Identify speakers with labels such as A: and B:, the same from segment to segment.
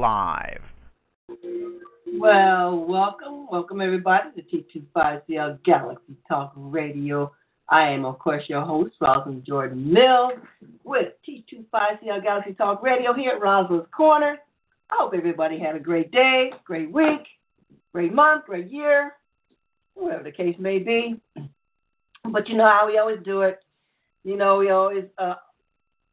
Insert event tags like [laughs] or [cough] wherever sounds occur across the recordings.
A: Live.
B: Well, welcome, welcome everybody to T25CL Galaxy Talk Radio. I am, of course, your host, Rosalind Jordan Mills, with T25CL Galaxy Talk Radio here at Rosalind's Corner. I hope everybody had a great day, great week, great month, great year, whatever the case may be. But you know how we always do it. You know, we always uh,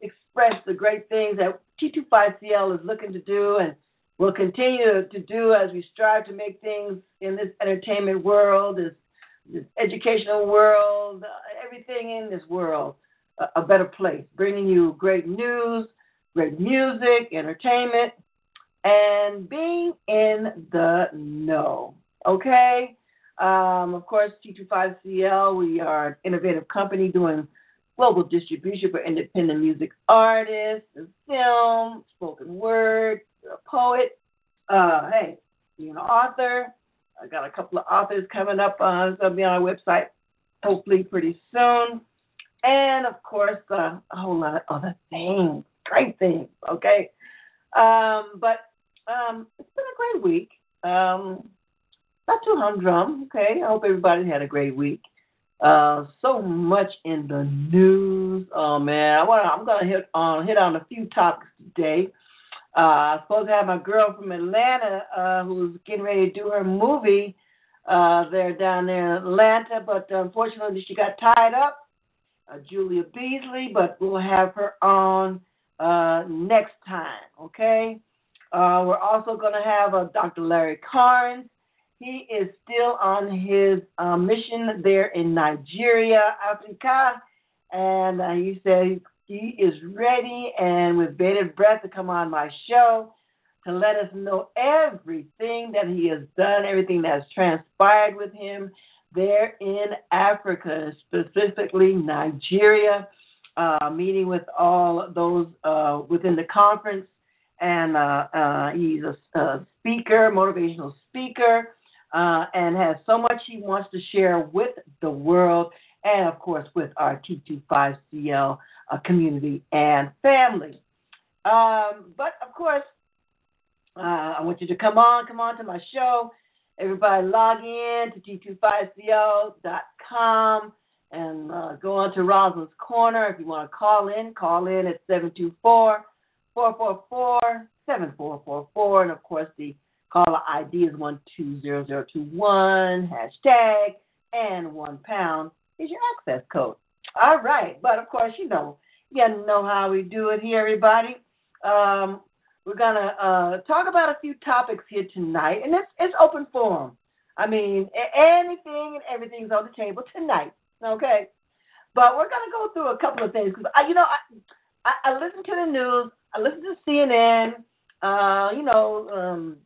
B: express the great things that T25CL is looking to do and will continue to do as we strive to make things in this entertainment world, this, this educational world, everything in this world a, a better place, bringing you great news, great music, entertainment, and being in the know. Okay? Um, of course, T25CL, we are an innovative company doing global distribution for independent music artists, and film, spoken word, a poet. Uh, hey, being an author. I got a couple of authors coming up. Uh, it's going be on our website hopefully pretty soon. And of course, uh, a whole lot of other things, great things, okay? Um, but um, it's been a great week. Um, not too humdrum, okay? I hope everybody had a great week. Uh, so much in the news. Oh man, I want I'm gonna hit on hit on a few topics today. Uh, I'm supposed to have my girl from Atlanta uh, who's getting ready to do her movie uh, there down there in Atlanta, but unfortunately she got tied up. Uh, Julia Beasley, but we'll have her on uh, next time. Okay. Uh, we're also going to have uh, Dr. Larry Carnes. He is still on his uh, mission there in Nigeria, Africa, and uh, he said he is ready and with bated breath to come on my show to let us know everything that he has done, everything that has transpired with him there in Africa, specifically Nigeria, uh, meeting with all those uh, within the conference. And uh, uh, he's a, a, speaker, motivational speaker, uh, and has so much he wants to share with the world and, of course, with our T25CL uh, community and family. Um, but, of course, uh, I want you to come on, come on to my show. Everybody log in to T25CL.com and uh, go on to Rosalind's Corner. If you want to call in, call in at 724- 444-7444. And of course, the caller ID is 120021, hashtag, and one pound is your access code. All right. But of course, you know, you got to know how we do it here, everybody. Um, we're to uh, talk about a few topics here tonight, and it's, it's open forum. I mean, anything and everything's on the table tonight, okay? But we're to go through a couple of things because, you know, I, I, I listen to the news. I listen to CNN. Uh, you know, um,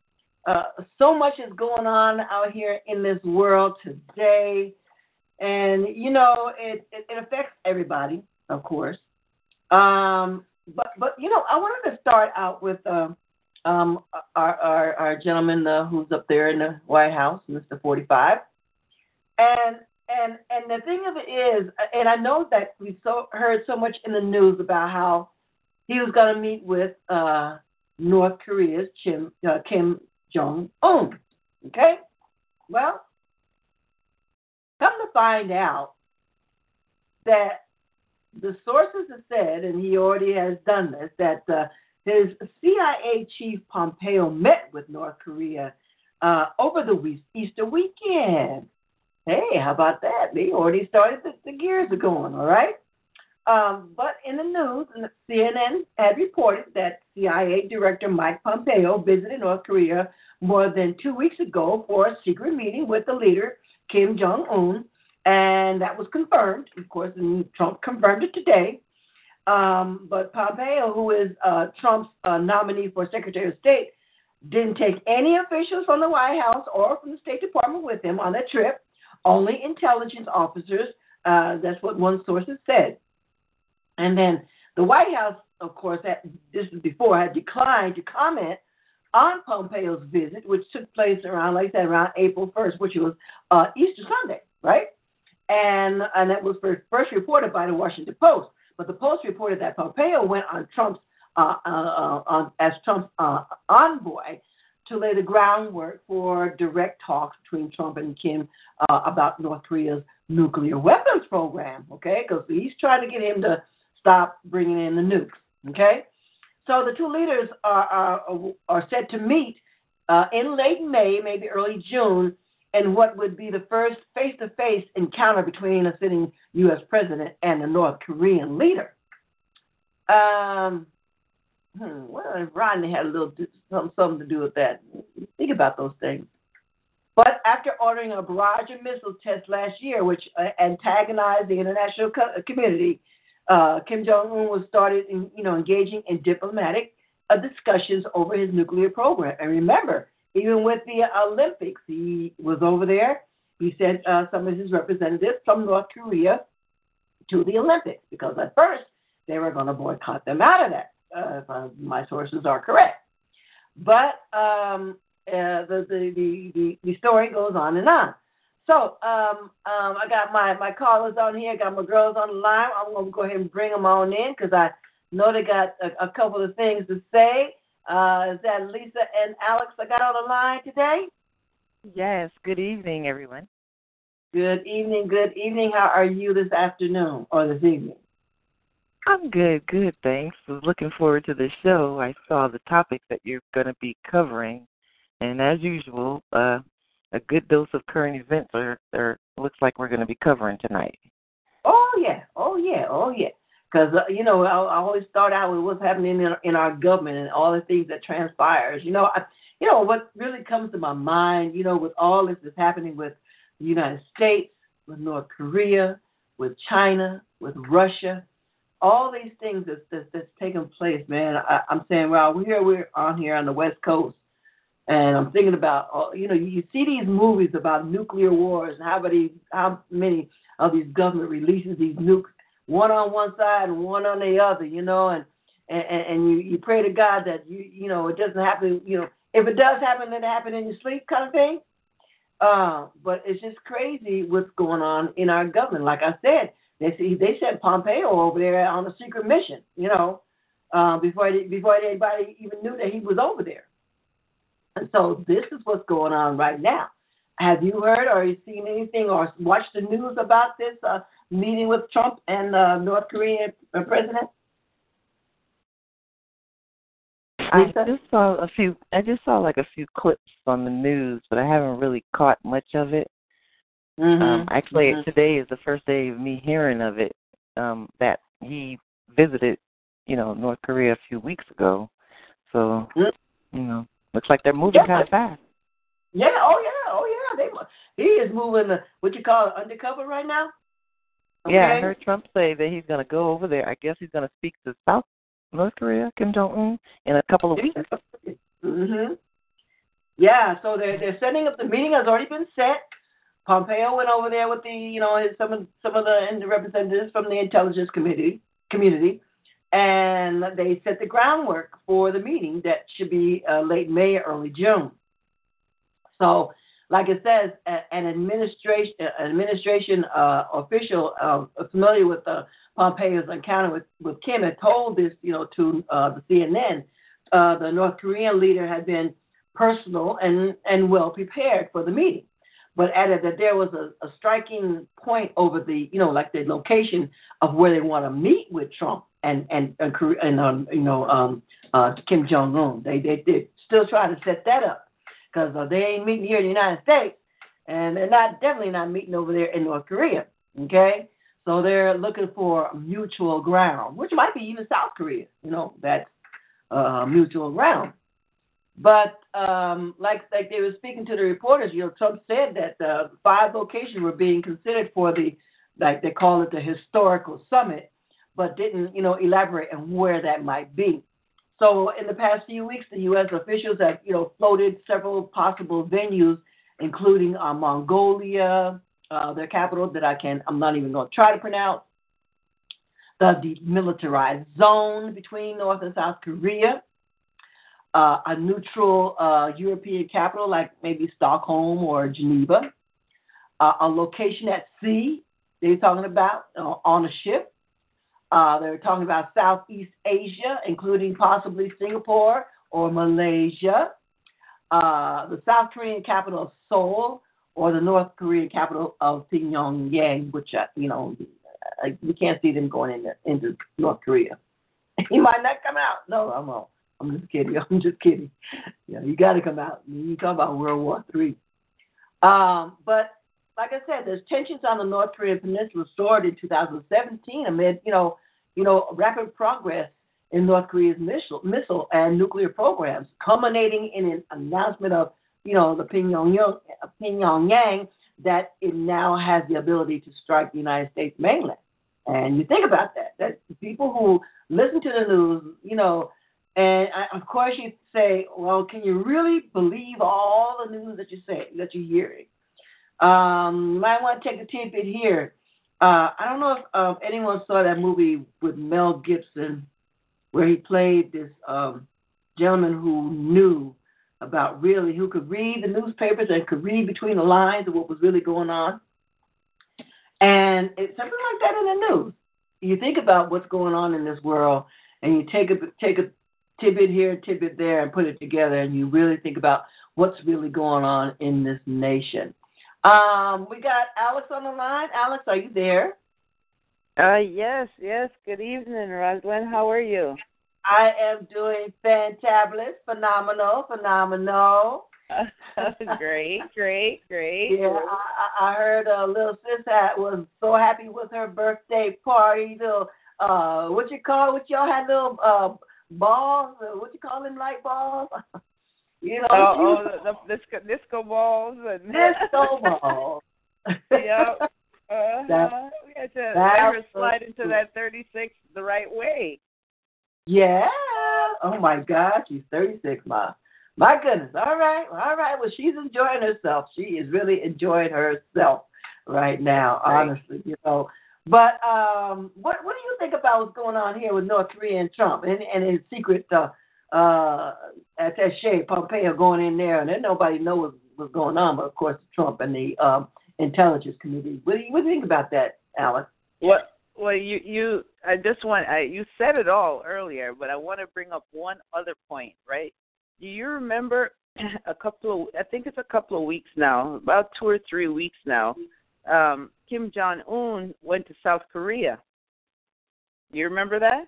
B: uh, so much is going on out here in this world today, and you know, it it, it affects everybody, of course. Um, but but you know, I wanted to start out with uh, um, our, our our gentleman uh, who's up there in the White House, Mr. Forty Five, and and and the thing of it is, and I know that we so heard so much in the news about how he was going to meet with uh, North Korea's Kim, uh, Kim Jong Un. Okay? Well, come to find out that the sources have said, and he already has done this, that uh, his CIA chief Pompeo met with North Korea uh, over the Easter weekend. Hey, how about that? They already started, the, the gears are going, all right? Um, but in the news, CNN had reported that CIA Director Mike Pompeo visited North Korea more than two weeks ago for a secret meeting with the leader, Kim Jong un, And that was confirmed, of course, and Trump confirmed it today. Um, but Pompeo, who is uh, Trump's uh, nominee for Secretary of State, didn't take any officials from the White House or from the State Department with him on that trip, only intelligence officers. Uh, that's what one source has said. And then the White House, of course, this is before, had declined to comment on Pompeo's visit, which took place around, like I said, around April 1st, which was uh, Easter Sunday, right? And and that was first reported by the Washington Post. But the Post reported that Pompeo went on Trump's uh, uh, uh, as Trump's uh, envoy to lay the groundwork for direct talks between Trump and Kim uh, about North Korea's nuclear weapons program. Okay, because he's trying to get him to stop bringing in the nukes. Okay, so the two leaders are are, are set to meet uh, in late May, maybe early June, in what would be the first face-to-face encounter between a sitting U.S. president and a North Korean leader. Um, hmm, well, Rodman had a little something, to do with that. Think about those things. But after ordering a barrage of missile tests last year, which uh, antagonized the international co- community, uh, Kim Jong Un was started, in, you know, engaging in diplomatic uh, discussions over his nuclear program. And remember, even with the Olympics, he was over there. He sent uh, some of his representatives from North Korea to the Olympics because at first they were going to boycott them out of that uh, if uh, my sources are correct. But um, uh, the, the, the, the, the story goes on and on. So um, um, I got my, my callers on here, I got my girls on the line. I'm going to go ahead and bring them on in because I know they got a, a couple of things to say. Uh, is that Lisa and Alex I got on the line today?
C: Yes. Good evening, everyone.
B: Good evening. Good evening. How are you this afternoon or this evening?
C: I'm good, good, thanks. Was looking forward to the show. I saw the topic that you're going to be covering, and as usual, uh, a good dose of current events are, are looks like we're going to be covering tonight.
B: Oh yeah, oh yeah, oh yeah. Because uh, you know, I, I always start out with what's happening in, in our government and all the things that transpires. You know, I, you know what really comes to my mind. You know, with all this that's happening with the United States, with North Korea, with China, with Russia all these things that's, that's, that's taking place, man. I, I'm saying, well, we're here, we're on here on the West Coast, and I'm thinking about, uh, you know, you see these movies about nuclear wars and how many, how many of these government releases these nukes, one on one side and one on the other, you know, and and, and you, you pray to God that you you know it doesn't happen, you know, if it does happen, let it happen in your sleep, kind of thing. Uh, but it's just crazy what's going on in our government. Like I said, they see they sent Pompeo over there on a secret mission, you know, uh, before they, before anybody even knew that he was over there. And so this is what's going on right now. Have you heard or you seen anything or watched the news about this uh, meeting with Trump and uh, North Korean president?
C: I just saw a few. I just saw like a few clips on the news, but I haven't really caught much of it.
B: Mm-hmm.
C: Um, actually,
B: mm-hmm.
C: today is the first day of me hearing of it. Um, that he visited, you know, North Korea a few weeks ago. So,
B: mm-hmm.
C: you know, looks like they're moving
B: yeah.
C: kind of fast.
B: Yeah. Oh yeah. Oh yeah. They he is moving. The, what you call it, undercover right now. Okay.
C: Yeah, I heard Trump say that he's going to go over there. I guess he's going to speak to South North Korea, Kim Jong Un, in a couple of weeks.
B: Mhm. Yeah. So they're they're setting up. The meeting has already been set. Pompeo went over there with the, you know, some of some of the representatives from the intelligence committee community, and they set the groundwork for the meeting that should be uh, late May, early June. So, like it says, an administration administration uh, official uh, familiar with uh, Pompeo's encounter with, with Kim had told this, you know, to uh, the CNN. Uh, the North Korean leader had been personal and, and well prepared for the meeting but added that there was a, a striking point over the, you know, like the location of where they want to meet with Trump and and and, and um, you know um, uh, Kim Jong Un. They they they still trying to set that up because uh, they ain't meeting here in the United States, and they're not definitely not meeting over there in North Korea. Okay, so they're looking for mutual ground, which might be even South Korea. You know, that's uh, mutual ground. But um, like like they were speaking to the reporters, you know, Trump said that uh, five locations were being considered for the like they call it the historical summit, but didn't you know elaborate on where that might be. So in the past few weeks, the U.S. officials have you know floated several possible venues, including uh, Mongolia, uh, their capital that I can I'm not even going to try to pronounce, the demilitarized zone between North and South Korea, uh, a neutral uh, European capital like maybe Stockholm or Geneva, uh, a location at sea they're talking about uh, on a ship. Uh, they're talking about Southeast Asia, including possibly Singapore or Malaysia, uh, the South Korean capital of Seoul, or the North Korean capital of Pyongyang, which you know we can't see them going into into North Korea. [laughs] he might not come out. No, I'm all. I'm just kidding. [laughs] I'm just kidding. Yeah, you got to come out. You talk about World War Three. Um, but like I said, there's tensions on the North Korean peninsula soared in 2017 amid you know you know rapid progress in North Korea's missile missile and nuclear programs, culminating in an announcement of you know the Pyongyang Pyongyang that it now has the ability to strike the United States mainland. And you think about that, that people who listen to the news, you know, and I, of course you say, well, can you really believe all the news that you say that you're hearing? Um, might want to take a tidbit here. Uh, I don't know if uh, anyone saw that movie with Mel Gibson, where he played this um, gentleman who knew about really, who could read the newspapers and could read between the lines of what was really going on. And it's something like that in the news. You think about what's going on in this world, and you take a take a tidbit here, tidbit there, and put it together, and you really think about what's really going on in this nation. Um, we got Alex on the line. Alex, are you there?
D: Uh, yes, yes. Good evening, Rosalind. How are you?
B: I am doing fantabulous, phenomenal, phenomenal. [laughs]
D: great, great, great.
B: Yeah, I, I heard uh, little sis hat was so happy with her birthday party. Little, uh, what you call? What y'all had little uh balls? Uh, what you call them? Light balls? [laughs] you know?
D: Oh, oh the, the disco, disco balls and [laughs]
B: disco balls.
D: yep. [laughs] Uh-huh. That, we had to let her slide into that 36 the right way.
B: Yeah. Oh my gosh, she's 36, ma. My goodness. All right. All right. Well, she's enjoying herself. She is really enjoying herself right now, honestly, you know. But um, what what do you think about what's going on here with North Korea and Trump and and his secret uh, uh, attaché Pompeo going in there and then nobody knows what's going on, but of course Trump and the um, intelligence committee. What do you what do you think about that, Alex?
D: What well, you you I just want I you said it all earlier, but I want to bring up one other point, right? Do you remember [clears throat] a couple of I think it's a couple of weeks now, about two or three weeks now, um, Kim Jong Un went to South Korea. You remember that?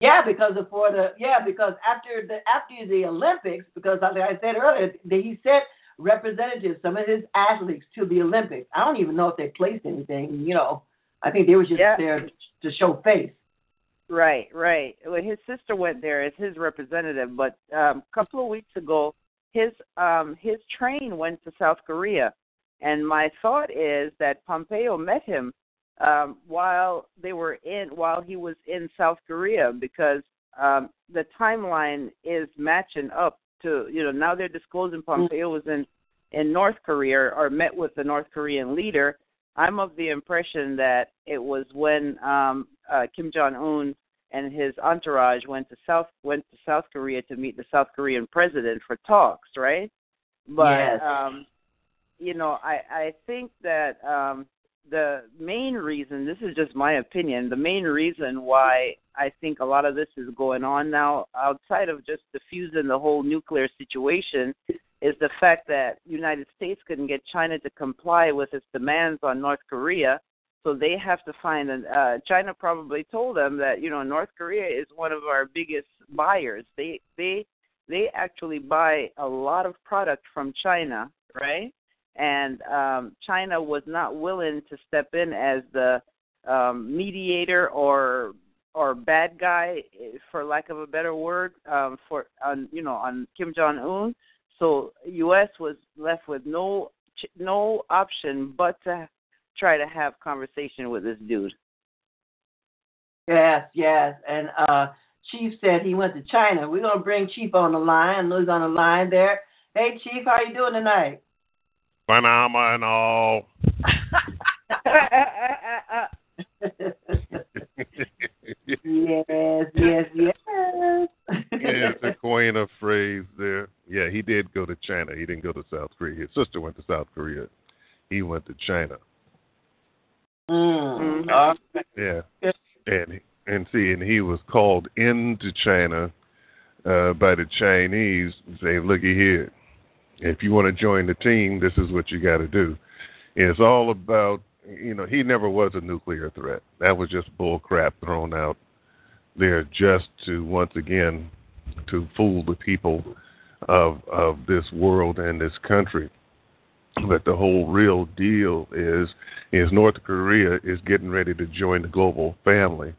B: Yeah, because before the yeah, because after the after the Olympics, because like I said earlier, he sent representatives, some of his athletes to the Olympics. I don't even know if they placed anything, you know. I think they were just yeah. there to show face.
D: Right, right. Well, his sister went there as his representative, but um, a couple of weeks ago, his um, his train went to South Korea, and my thought is that Pompeo met him um, while they were in while he was in South Korea because um, the timeline is matching up to you know now they're disclosing mm-hmm. Pompeo was in in North Korea or met with the North Korean leader I'm of the impression that it was when um, uh, Kim Jong Un and his entourage went to South went to South Korea to meet the South Korean president for talks, right? But
B: yes.
D: um, you know, I I think that um, the main reason this is just my opinion. The main reason why I think a lot of this is going on now, outside of just diffusing the whole nuclear situation, is the fact that United States couldn't get China to comply with its demands on North Korea. So they have to find an uh China probably told them that, you know, North Korea is one of our biggest buyers. They they they actually buy a lot of product from China, right? And um China was not willing to step in as the um mediator or or bad guy, for lack of a better word, um, for on you know on Kim Jong Un. So U.S. was left with no no option but to try to have conversation with this dude.
B: Yes, yes, and uh Chief said he went to China. We're gonna bring Chief on the line. He's on the line there. Hey, Chief, how you doing tonight?
E: Phenomenal.
B: yes, yes, yes.
E: yes, a coin of phrase there. Yeah, he did go to China. He didn't go to South Korea. His sister went to South Korea. He went to China.
B: Mm.
D: Mm-hmm.
E: Yeah, and and see, and he was called into China uh, by the Chinese, saying, "Looky here, if you want to join the team, this is what you got to do." And it's all about, you know, he never was a nuclear threat. That was just bull crap thrown out there just to once again to fool the people of of this world and this country. But the whole real deal is is North Korea is getting ready to join the global family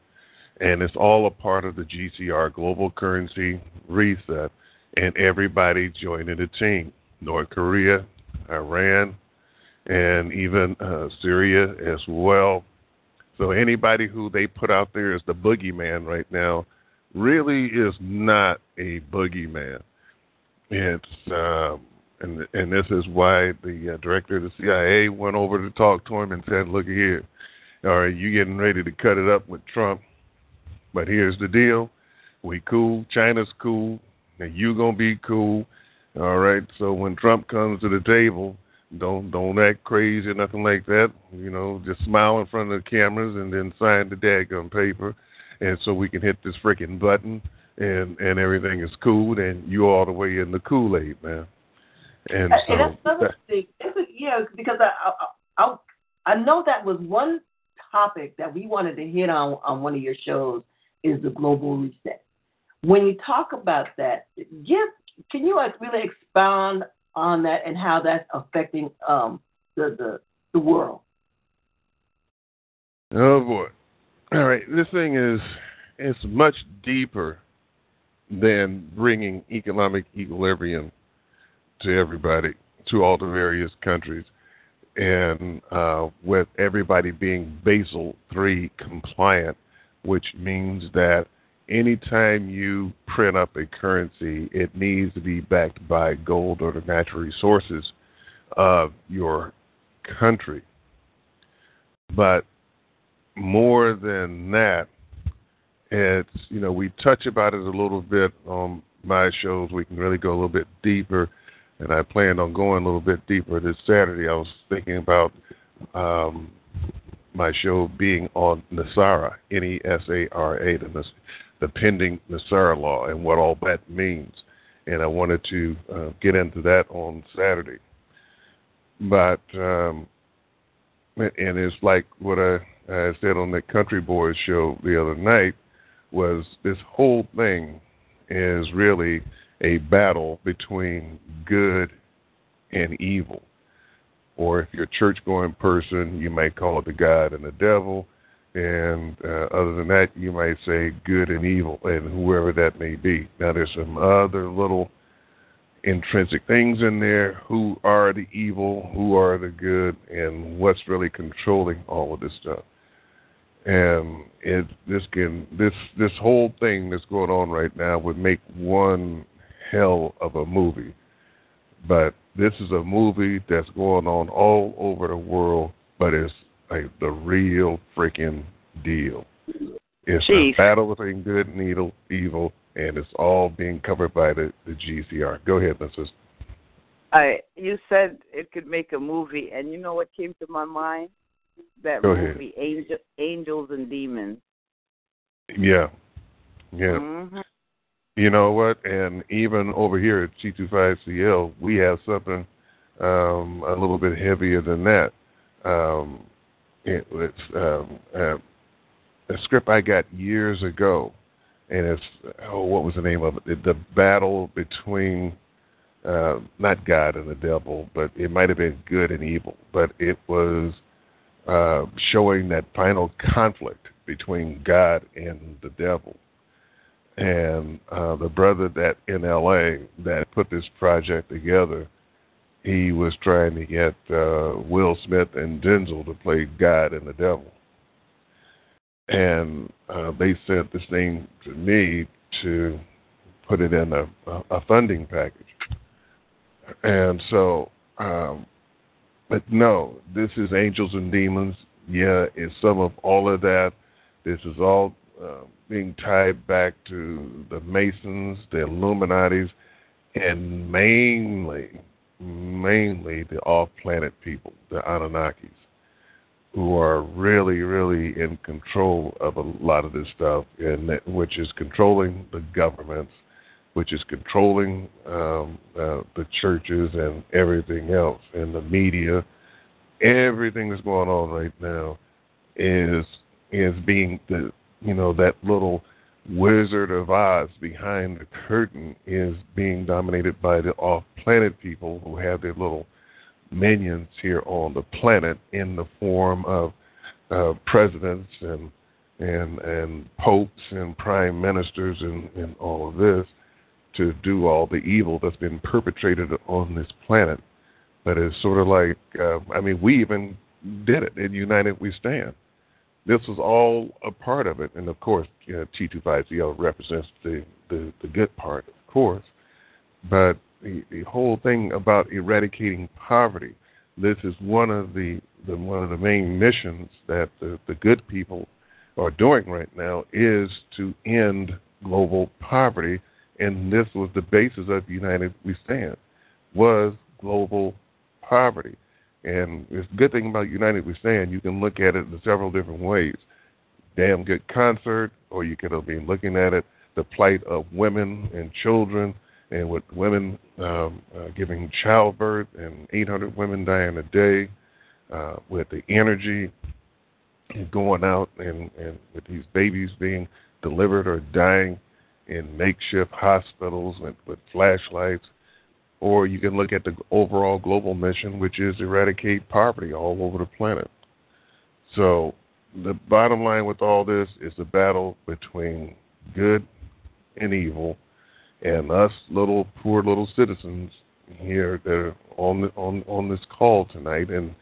E: and it's all a part of the GCR global currency reset and everybody joining the team. North Korea, Iran, and even uh, Syria as well. So anybody who they put out there as the boogeyman right now really is not a boogeyman. It's um, and and this is why the uh, director of the CIA went over to talk to him and said, "Look here, all right, you getting ready to cut it up with Trump, but here's the deal: we cool, China's cool, and you gonna be cool, all right. So when Trump comes to the table, don't don't act crazy or nothing like that. You know, just smile in front of the cameras and then sign the daggum paper, and so we can hit this freaking button and and everything is cool. And you all the way in the Kool Aid, man. And so
B: that's another thing. It's a, yeah, because I, I I I know that was one topic that we wanted to hit on on one of your shows is the global reset. When you talk about that, give can you like really expound on that and how that's affecting um, the, the the world?
E: Oh boy! All right, this thing is it's much deeper than bringing economic equilibrium to everybody, to all the various countries, and uh, with everybody being Basel three compliant, which means that anytime you print up a currency, it needs to be backed by gold or the natural resources of your country. But more than that, it's, you know, we touch about it a little bit on my shows. We can really go a little bit deeper. And I planned on going a little bit deeper this Saturday. I was thinking about um, my show being on NESARA, N E S A R A, the the pending NESARA law and what all that means. And I wanted to uh, get into that on Saturday. But, um, and it's like what I, I said on the Country Boys show the other night was this whole thing is really a battle between good and evil. Or if you're a church going person, you may call it the God and the devil and uh, other than that, you might say good and evil, and whoever that may be. Now, there's some other little intrinsic things in there. Who are the evil? Who are the good? And what's really controlling all of this stuff? And it this can this this whole thing that's going on right now would make one hell of a movie. But this is a movie that's going on all over the world, but it's like the real freaking deal. It's
D: Chief.
E: a battle between good and evil, evil, and it's all being covered by the, the GCR. Go ahead, Mrs.
D: I you said it could make a movie, and you know what came to my mind? That
E: Go ahead.
D: movie, Angel, Angels and Demons.
E: Yeah, yeah.
D: hmm
E: You know what? And even over here at T25CL, we have something um, a little bit heavier than that. Um, it, it's um, uh, a script I got years ago, and it's oh, what was the name of it? The battle between uh, not God and the devil, but it might have been good and evil. But it was uh, showing that final conflict between God and the devil. And uh, the brother that in L.A. that put this project together, he was trying to get uh, Will Smith and Denzel to play God and the devil. And uh, they sent this thing to me to put it in a, a funding package. And so, um, but no, this is Angels and Demons. Yeah, it's some of all of that. This is all uh, being tied back to the Masons, the Illuminatis, and mainly, mainly the off-planet people, the Anunnakis, who are really, really in control of a lot of this stuff, and that, which is controlling the governments, which is controlling um, uh, the churches and everything else, and the media. Everything that's going on right now is is being the you know that little Wizard of Oz behind the curtain is being dominated by the off-planet people who have their little minions here on the planet in the form of uh, presidents and and and popes and prime ministers and, and all of this to do all the evil that's been perpetrated on this planet. But it's sort of like, uh, I mean, we even did it in United We Stand. This was all a part of it, and of course, you know, T25CL represents the, the the good part, of course. But the, the whole thing about eradicating poverty, this is one of the, the one of the main missions that the, the good people are doing right now is to end global poverty and this was the basis of United We Stand, was global poverty. And it's a good thing about United We Stand, you can look at it in several different ways. Damn good concert, or you could have been looking at it the plight of women and children, and with women um, uh, giving childbirth and 800 women dying a day, uh, with the energy going out and, and with these babies being delivered or dying in makeshift hospitals with, with flashlights, or you can look at the overall global mission, which is eradicate poverty all over the planet. So, the bottom line with all this is the battle between good and evil, and us little poor little citizens here that are on the, on on this call tonight, and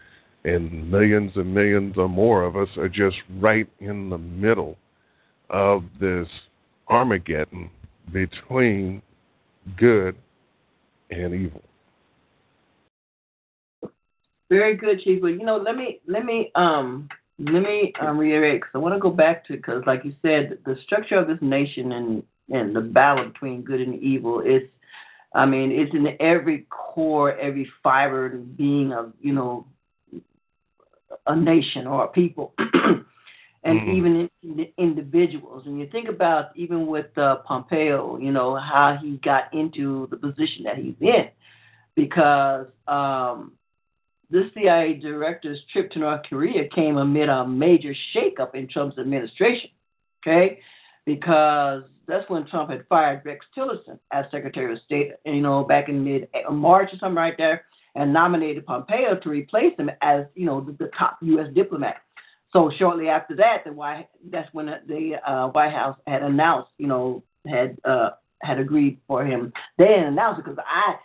E: and millions and millions or more of us are just right in the middle of this Armageddon between good and evil.
B: Very good, Chief. But you know, let me let me um let me um, reiterate because I want to go back to because, like you said, the structure of this nation and and the battle between good and evil is, I mean, it's in every core, every fiber and being of you know a nation or a people. [clears throat] and mm-hmm. even in, individuals. And you think about even with uh, Pompeo, you know how he got into the position that he's in, because um, this CIA director's trip to North Korea came amid a major shakeup in Trump's administration. Okay, because that's when Trump had fired Rex Tillerson as Secretary of State, you know, back in mid March or something right there, and nominated Pompeo to replace him as, you know, the, the top U.S. diplomat. So shortly after that, the White that's when the uh, White House had announced, you know, had uh, had agreed for him. They didn't announce it because I,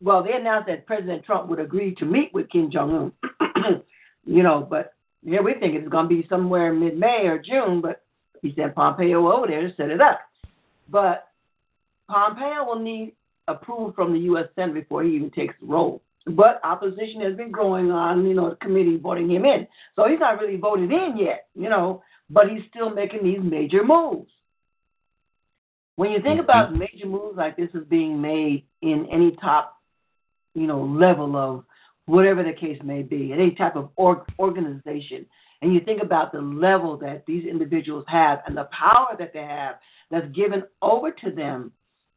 B: well, they announced that President Trump would agree to meet with Kim Jong Un, [clears throat] you know, but here we think it's going to be somewhere mid May or June, but he sent Pompeo over there to set it up. But Pompeo will need approval from the U.S. Senate before he even takes the role. But opposition has been growing on, you know, the committee voting him in. So he's not really voted in yet, you know, but he's still making these major moves. When you think about mm-hmm. major moves like this is being made in any top, you know, level of whatever the case may be, any type of org- organization, and you think about the level that these individuals have and the power that they have that's given over to them,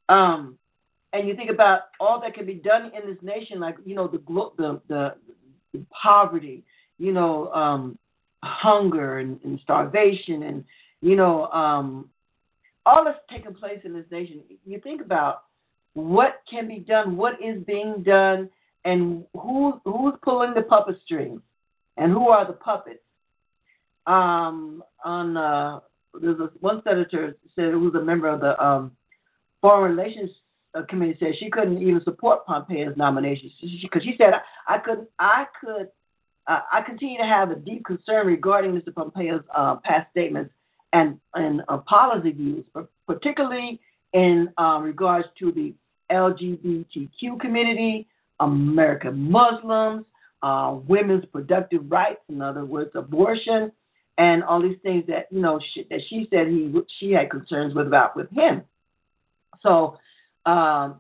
B: um, and you think about all that can be done in this nation, like you know the the the, the poverty, you know, um, hunger and, and, starvation, and you know um, all that's taking place in this nation. You think about what can be done, what is being done, and who who's pulling the puppet strings, and who are the puppets. um, on uh, there's a, one senator said who's a member of the um, Foreign Relations Committee said she couldn't even support Pompeo's nomination because she, she, said I, I could I could uh, I continue to have a deep concern regarding Mr. Pompeo's uh, past statements and and uh, policy views, particularly in um, regards to the LGBTQ community, American Muslims, uh, women's productive rights, in other words, abortion, and all these things that you know she, that she said he she had concerns with about with him. So, um,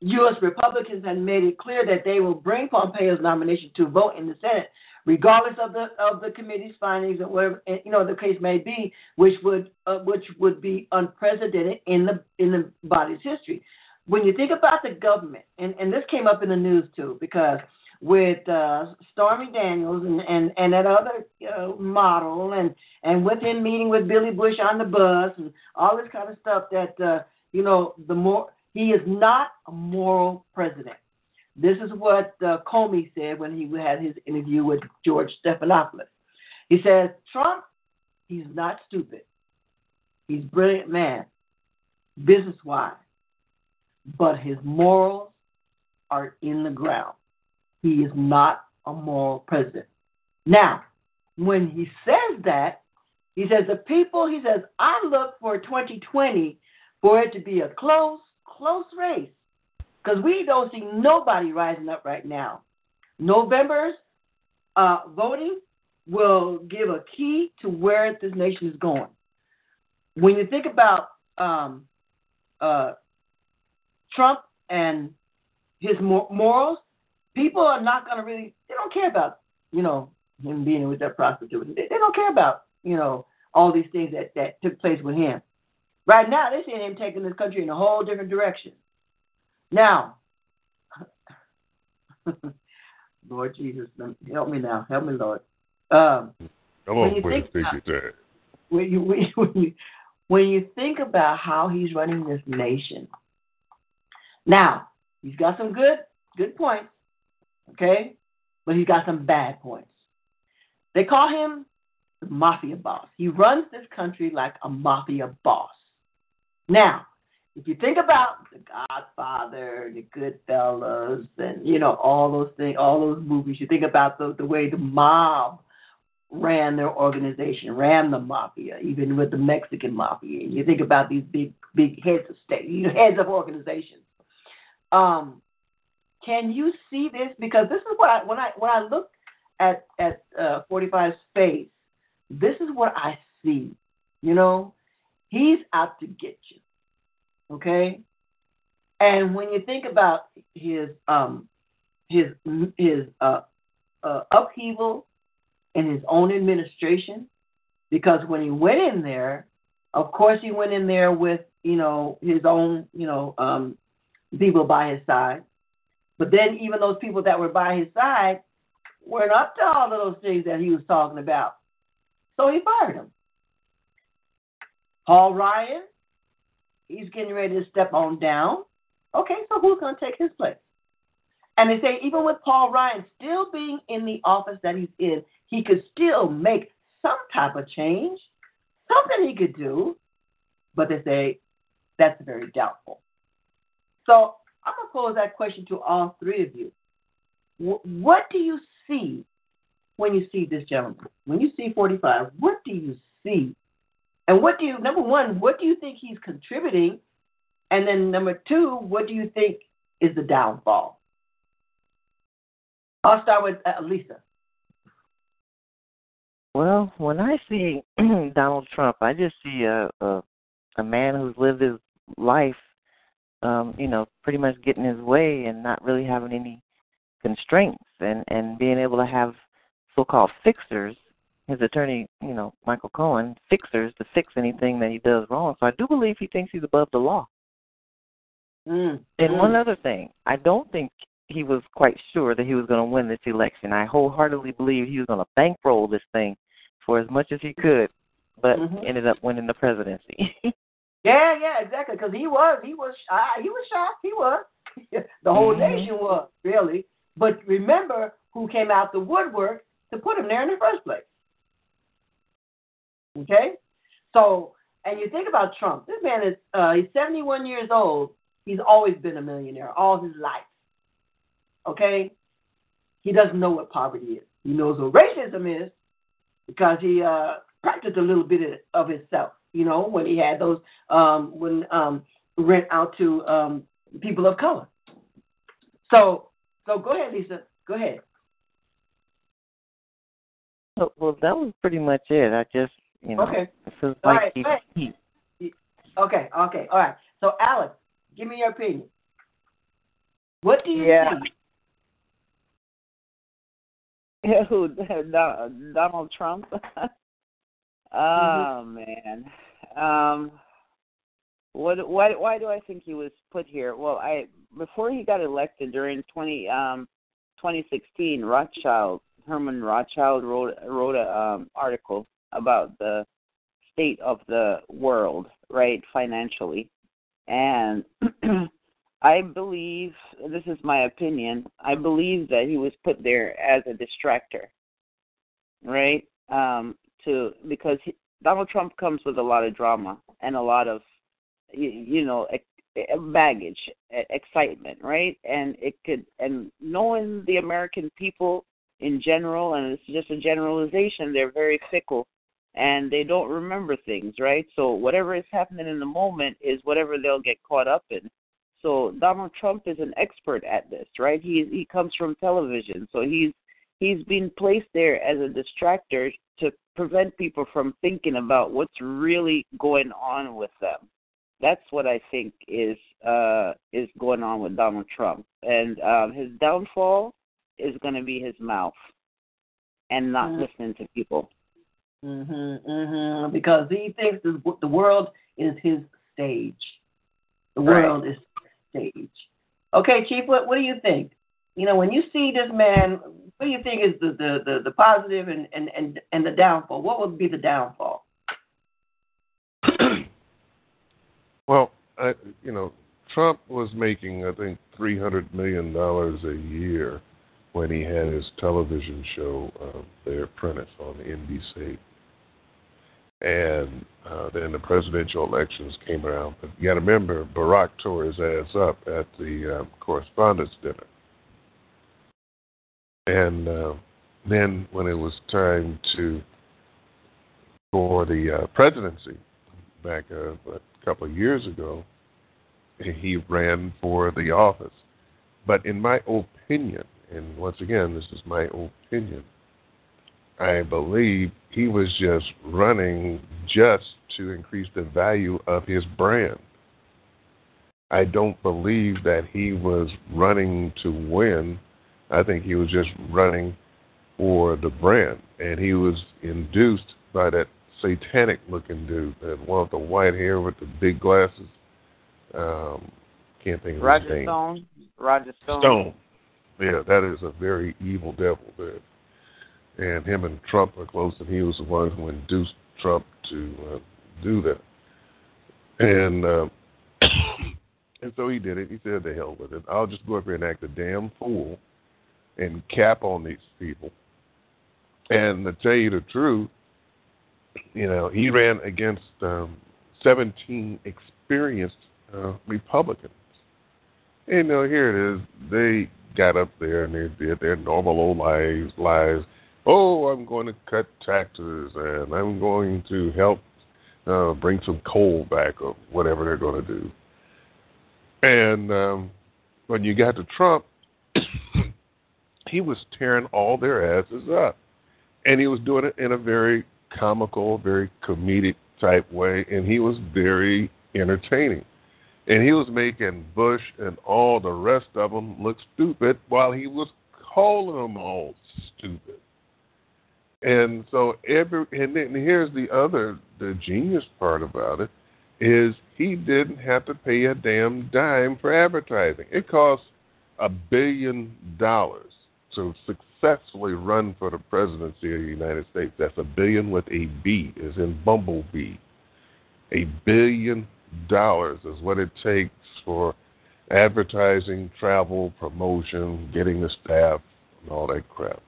B: U.S. Republicans have made it clear that they will bring Pompeo's nomination to vote in the Senate, regardless of the of the committee's findings or whatever you know the case may be, which would uh, which would be unprecedented in the in the body's history. When you think about the government, and, and this came up in the news too, because with uh, Stormy Daniels and, and, and that other uh, model, and, and with him meeting with Billy Bush on the bus, and all this kind of stuff that, uh, you know, the more he is not a moral president. This is what uh, Comey said when he had his interview with George Stephanopoulos. He says, Trump, he's not stupid. He's brilliant man, business wise, but his morals are in the ground. He is not a moral president. Now, when he says that, he says, the people, he says, I look for 2020 for it to be a close, close race. Because we don't see nobody rising up right now. November's uh, voting will give a key to where this nation is going. When you think about um, uh, Trump and his morals, people are not going to really, they don't care about, you know, him being with that prostitute. They, they don't care about, you know, all these things that, that took place with him. Right now, they're seeing him taking this country in a whole different direction. Now, [laughs] Lord Jesus, help me now. Help me, Lord. Um,
E: Come on, when you, think about, [laughs]
B: when, you, when, you, when you think about how he's running this nation, now, he's got some good good points. Okay? But he's got some bad points. They call him the mafia boss. He runs this country like a mafia boss. Now, if you think about the Godfather, the Goodfellas, and you know all those things, all those movies, you think about the the way the mob ran their organization, ran the mafia, even with the Mexican mafia. And You think about these big big heads of state, you know, heads of organizations. Um, can you see this? Because this is what I when I when I look at at uh, 45's face, this is what I see. You know, he's out to get you. Okay, and when you think about his um his his uh, uh, upheaval in his own administration, because when he went in there, of course he went in there with you know his own you know um, people by his side. But then even those people that were by his side weren't up to all of those things that he was talking about. So he fired him. Paul Ryan, he's getting ready to step on down. Okay, so who's going to take his place? And they say even with Paul Ryan still being in the office that he's in, he could still make some type of change, something he could do. But they say that's very doubtful. So I'm going to pose that question to all three of you. What do you see when you see this gentleman? When you see 45, what do you see? And what do you, number one, what do you think he's contributing? And then number two, what do you think is the downfall? I'll start with uh, Lisa.
C: Well, when I see [clears throat] Donald Trump, I just see a, a a man who's lived his life um, you know, pretty much getting his way and not really having any constraints and and being able to have so-called fixers his attorney, you know, Michael Cohen, fixers to fix anything that he does wrong. So I do believe he thinks he's above the law.
B: Mm.
C: And
B: mm.
C: one other thing, I don't think he was quite sure that he was going to win this election. I wholeheartedly believe he was going to bankroll this thing for as much as he could, but
B: mm-hmm.
C: ended up winning the presidency. [laughs]
B: Yeah, yeah, exactly. Because he was, he was, uh, he was shocked. He was. [laughs] the whole
C: mm-hmm.
B: nation was really. But remember who came out the woodwork to put him there in the first place. Okay? So, and you think about Trump. This man is uh, he's 71 years old. He's always been a millionaire all his life. Okay? He doesn't know what poverty is. He knows what racism is because he uh, practiced a little bit of himself. You know, when he had those um, when um, rent out to um, people of color. So, so go ahead, Lisa. Go ahead.
C: Well, that was pretty much it. I just, you know,
B: okay.
C: feels
B: All
C: like
B: right, okay, okay, all right. So, Alex, give me your opinion. What do you
D: Yeah.
B: think? [laughs]
D: Who? Donald Trump? [laughs] oh man. Um what why why do I think he was put here? Well, I before he got elected during 20 um 2016, Rothschild Herman Rothschild wrote wrote a um article about the state of the world, right, financially. And [clears throat] I believe this is my opinion. I believe that he was put there as a distractor, right? Um, to because he, Donald Trump comes with a lot of drama and a lot of, you, you know, baggage, excitement, right? And it could and knowing the American people in general, and it's just a generalization, they're very fickle and they don't remember things, right? So whatever is happening in the moment is whatever they'll get caught up in. So Donald Trump is an expert at this, right? He he comes from television, so he's he's been placed there as a distractor to prevent people from thinking about what's really going on with them. That's what I think is uh is going on with Donald Trump, and um, his downfall is going to be his mouth and not
B: Mhm.
D: listening to people.
B: Mhm, mm-hmm. Because he thinks the, the world is his stage. The
D: Right.
B: world is stage. Okay, Chief, what what do you think? You know, when you see this man, what do you think is the the the, the positive and, and and and the downfall? What would be the downfall? [clears throat]
E: Well, I, you know, Trump was making, I think, three hundred million dollars a year when he had his television show, uh, The Apprentice, on NBC. And uh, then the presidential elections came around. But you got to remember, Barack tore his ass up at the uh, correspondence dinner. And uh, then when it was time to for the uh, presidency back uh, a couple of years ago, he ran for the office. But in my opinion, and once again, this is my opinion, I believe he was just running just to increase the value of his brand. I don't believe that he was running to win. I think he was just running for the brand. And he was induced by that satanic looking dude, that one with the white hair with the big glasses. Um, can't think of his
D: Roger
E: name.
D: Stone. Roger Stone.
E: Stone. Yeah, that is a very evil devil there. And him and Trump are close, and he was the one who induced Trump to uh, do that. And uh, [coughs] and so he did it. He said, "The hell with it. I'll just go up here and act a damn fool, and cap on these people." And to tell you the truth, you know, he ran against um, 17 experienced uh, Republicans. And you know, here it is. They got up there and they did their normal old lies. Lies. Oh, I'm going to cut taxes and I'm going to help uh, bring some coal back or whatever they're going to do. And um, when you got to Trump, [coughs] he was tearing all their asses up, and he was doing it in a very comical, very comedic type way, and he was very entertaining. And he was making Bush and all the rest of them look stupid while he was calling them all stupid. And so every and then here's the other the genius part about it is he didn't have to pay a damn dime for advertising. It costs a billion dollars to successfully run for the presidency of the United States. That's a billion with a B, is in bumblebee. A billion dollars is what it takes for advertising, travel, promotion, getting the staff, and all that crap.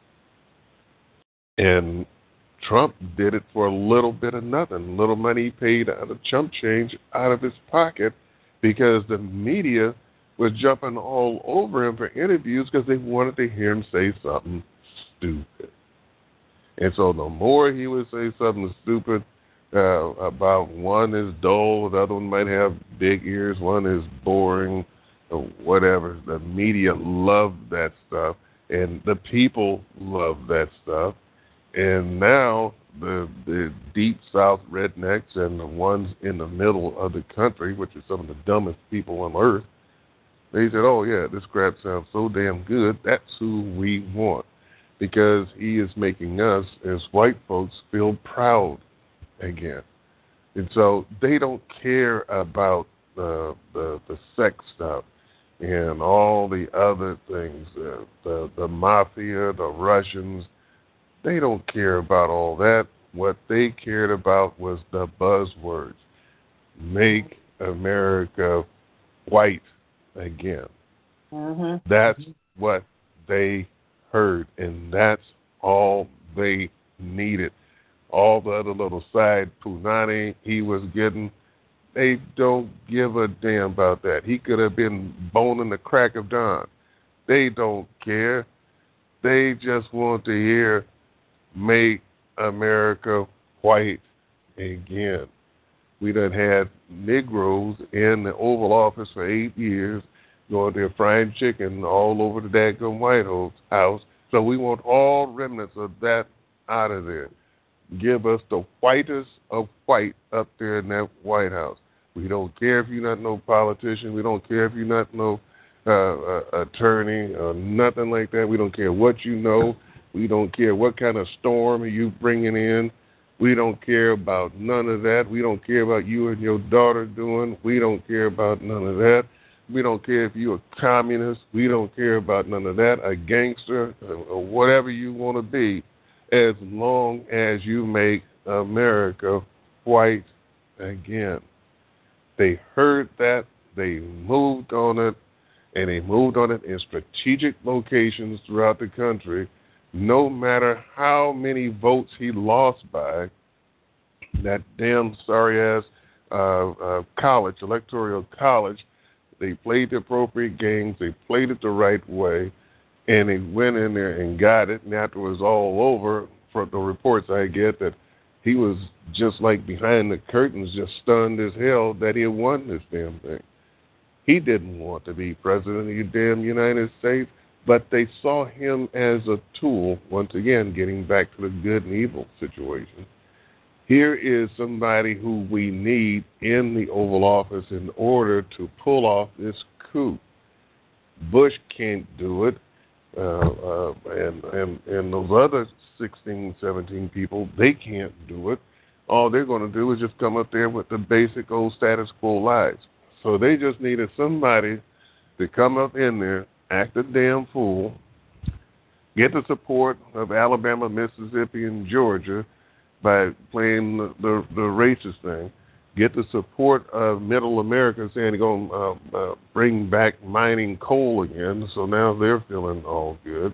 E: And Trump did it for a little bit of nothing, little money paid out of chump change out of his pocket because the media was jumping all over him for interviews because they wanted to hear him say something stupid. And so the more he would say something stupid uh, about one is dull, the other one might have big ears, one is boring, or whatever. The media loved that stuff, and the people loved that stuff. And now the the deep south rednecks and the ones in the middle of the country, which are some of the dumbest people on earth, they said, "Oh yeah, this crap sounds so damn good. That's who we want." Because he is making us, as white folks, feel proud again. And so they don't care about the the, the sex stuff and all the other things, uh, the the mafia, the Russians. They don't care about all that. What they cared about was the buzzwords: make America white again.
B: Mm-hmm.
E: That's what they heard, and that's all they needed all the other little side punani he was getting, they don't give a damn about that. He could have been boning the crack of dawn. They don't care. They just want to hear make America white again. We done had Negroes in the Oval Office for eight years, going there frying chicken all over the daggone White House. So we want all remnants of that out of there give us the whitest of white up there in that White House. We don't care if you're not no politician. We don't care if you're not no uh, uh, attorney or nothing like that. We don't care what you know. We don't care what kind of storm you bringing in. We don't care about none of that. We don't care about you and your daughter doing. We don't care about none of that. We don't care if you're a communist. We don't care about none of that. A gangster or whatever you want to be as long as you make America white again. They heard that, they moved on it, and they moved on it in strategic locations throughout the country. No matter how many votes he lost by, that damn sorry ass uh, uh, college, electoral college, they played the appropriate games, they played it the right way, and he went in there and got it. And after it was all over, from the reports I get, that he was just like behind the curtains, just stunned as hell that he had won this damn thing. He didn't want to be president of the damn United States, but they saw him as a tool, once again, getting back to the good and evil situation. Here is somebody who we need in the Oval Office in order to pull off this coup. Bush can't do it uh, uh, and and and those other 16, 17 people, they can't do it. All they're going to do is just come up there with the basic old status quo lies. So they just needed somebody to come up in there, act a damn fool, get the support of Alabama, Mississippi, and Georgia by playing the the, the racist thing, get the support of Middle America saying they're going to uh, uh, bring back mining coal again. So now they're feeling all good.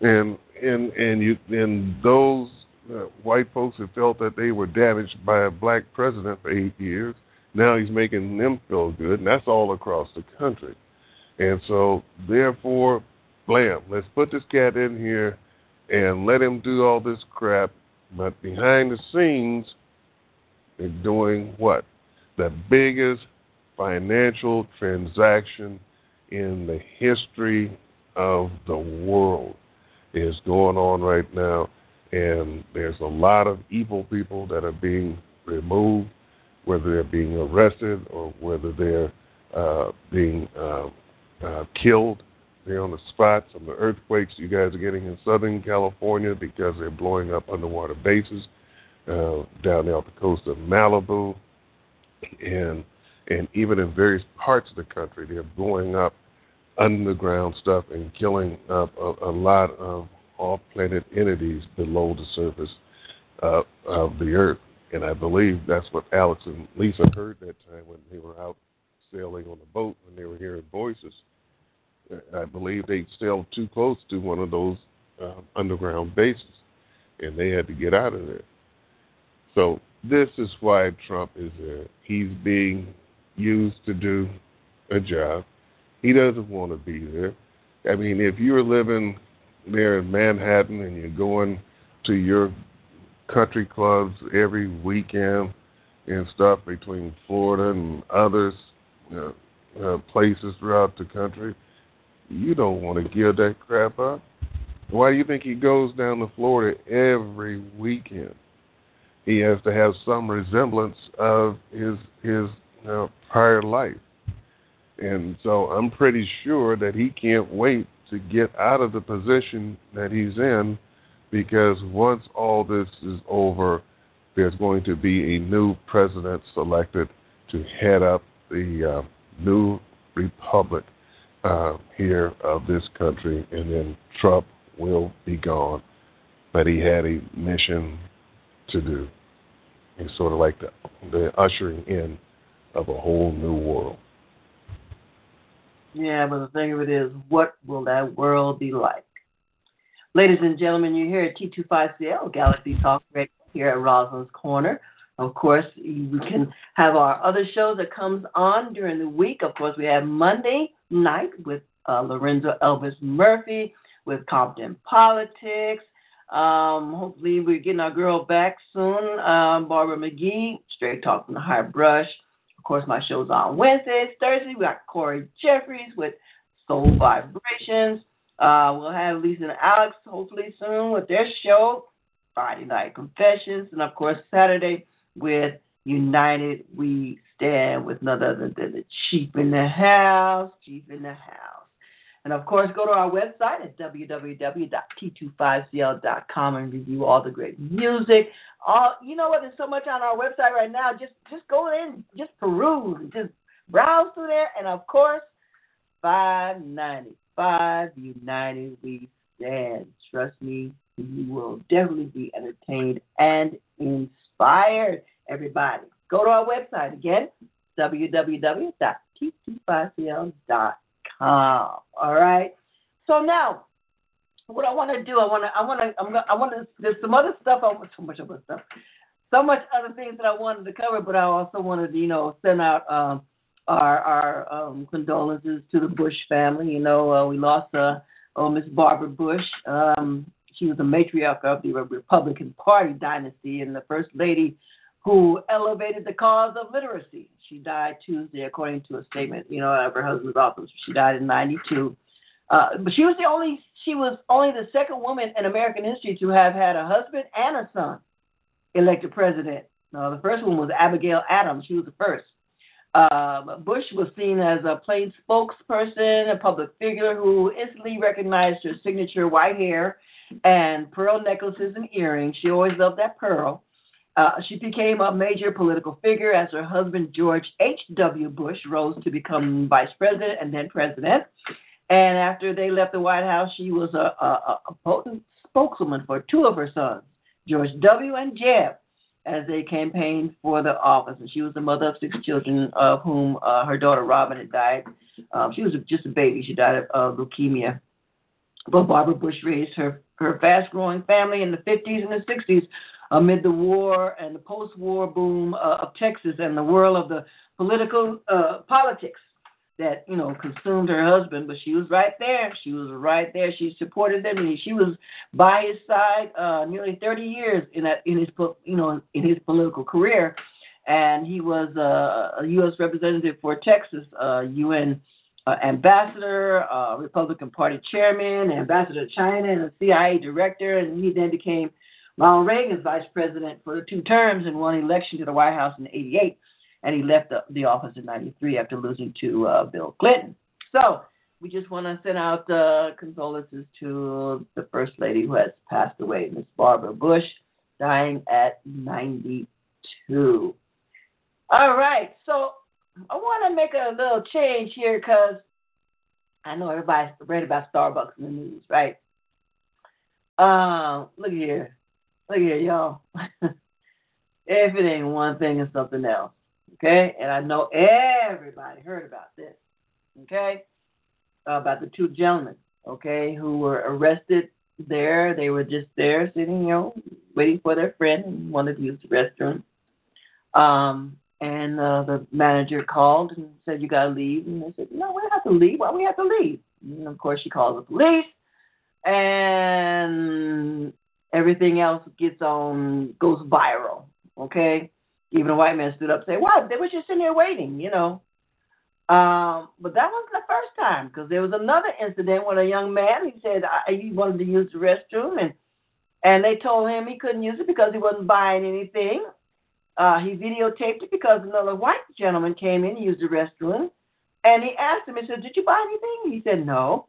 E: And and and you and those uh, white folks who felt that they were damaged by a black president for eight years, now he's making them feel good, and that's all across the country. And so, therefore, blam, let's put this cat in here and let him do all this crap. But behind the scenes, they're doing what? The biggest financial transaction in the history of the world is going on right now. And there's a lot of evil people that are being removed, whether they're being arrested or whether they're uh, being uh, uh, killed there on the spot. Some of the earthquakes you guys are getting in Southern California because they're blowing up underwater bases uh, down there off the coast of Malibu, and and even in various parts of the country, they're blowing up underground stuff and killing up a, a lot of off-planet entities below the surface uh, of the Earth. And I believe that's what Alex and Lisa heard that time when they were out sailing on the boat when they were hearing voices. I believe they sailed too close to one of those uh, underground bases. and they had to get out of there. So this is why Trump is there. He's being used to do a job. He doesn't want to be there. I mean, if you're living there in Manhattan and you're going to your country clubs every weekend and stuff between Florida and others uh, uh, places throughout the country, you don't want to give that crap up. Why do you think he goes down to Florida every weekend? He has to have some resemblance of his his uh, prior life, and so I'm pretty sure that he can't wait to get out of the position that he's in, because once all this is over, there's going to be a new president selected to head up the uh, new republic uh, here of this country, and then Trump will be gone. But he had a mission to do. It's sort of like the, the ushering in of a whole new world.
B: Yeah, but the thing of it is, what will that world be like? Ladies and gentlemen, you're here at T25CL Galaxy Talk Radio here at Rosalind's Corner. Of course, we can have our other shows that comes on during the week. Of course, we have Monday night with uh, Lorenzo Elvis Murphy with Compton Politics. Um, hopefully, we're getting our girl back soon, um, Barbara McGee, Straight Talk from the High Brush. Of course, my show's on Wednesdays. Thursday, we got Corey Jeffries with Soul Vibrations. Uh, we'll have Lisa and Alex hopefully soon with their show, Friday Night Confessions. And of course, Saturday with United We Stand with none other than the Chief in the House. Chief in the House. And of course, go to our website at www.t25cl.com and review all the great music. All you know what? There's so much on our website right now. Just just go in, just peruse, just browse through there, and of course, five ninety five United We Stand. Trust me, you will definitely be entertained and inspired. Everybody, go to our website again, www.t25cl.com. All right. So now, what I want to do, I want to, I want to, I'm gonna, I want to. There's some other stuff. I want so much other stuff, so much other things that I wanted to cover, but I also wanted to, you know, send out um, our our um, condolences to the Bush family. You know, uh, we lost uh, oh Miss Barbara Bush. Um, she was a matriarch of the Republican Party dynasty and the first lady who elevated the cause of literacy. She died Tuesday, according to a statement, you know, of her husband's office. She died in '92. Uh, but she was the only she was only the second woman in American history to have had a husband and a son elected president. No, the first one was Abigail Adams. She was the first. Uh, Bush was seen as a plain spokesperson, a public figure who instantly recognized her signature white hair and pearl necklaces and earrings. She always loved that pearl. Uh, she became a major political figure as her husband, George H.W. Bush, rose to become vice president and then president. And after they left the White House, she was a, a, a potent spokeswoman for two of her sons, George W. and Jeb, as they campaigned for the office. And she was the mother of six children, of whom uh, her daughter Robin had died. Um, she was just a baby. She died of leukemia. But Barbara Bush raised her, her fast growing family in the 50s and the 60s amid the war and the post-war boom uh, of Texas and the whirl of the political uh, politics that you know consumed her husband. But she was right there. She was right there. She supported them, and she was by his side uh, nearly 30 years in that in his you know in his political career. And he was uh, a U.S. representative for Texas, uh, UN uh, ambassador, uh, Republican Party chairman, ambassador to China, and a CIA director. And he then became Ronald Reagan's vice president for two terms and won election to the White House in 88, and he left the, the office in 93 after losing to uh, Bill Clinton. So we just want to send out uh, condolences to the First Lady who has passed away, Miss Barbara Bush, dying at 92. All right, so I want to make a little change here because I know everybody's read about Starbucks in the news, right? Uh, look here. Look here, y'all. if it ain't one thing, it's something else. Okay? And I know everybody heard about this. Okay? About the two gentlemen, okay, who were arrested there. They were just there sitting, you know, waiting for their friend and wanted to use the restroom. Um, and uh, the manager called and said, "You gotta leave." And they said, "No, we don't have to leave. Why we have to leave?" And of course, she called the police, and everything else gets on goes viral. Okay, even a white man stood up and said, "What? They were just sitting there waiting," you know. Um, but that wasn't the first time because there was another incident when a young man he said he wanted to use the restroom and and they told him he couldn't use it because he wasn't buying anything. Uh, he videotaped it because another white gentleman came in, used the restroom, and he asked him, he said, Did you buy anything? He said, No.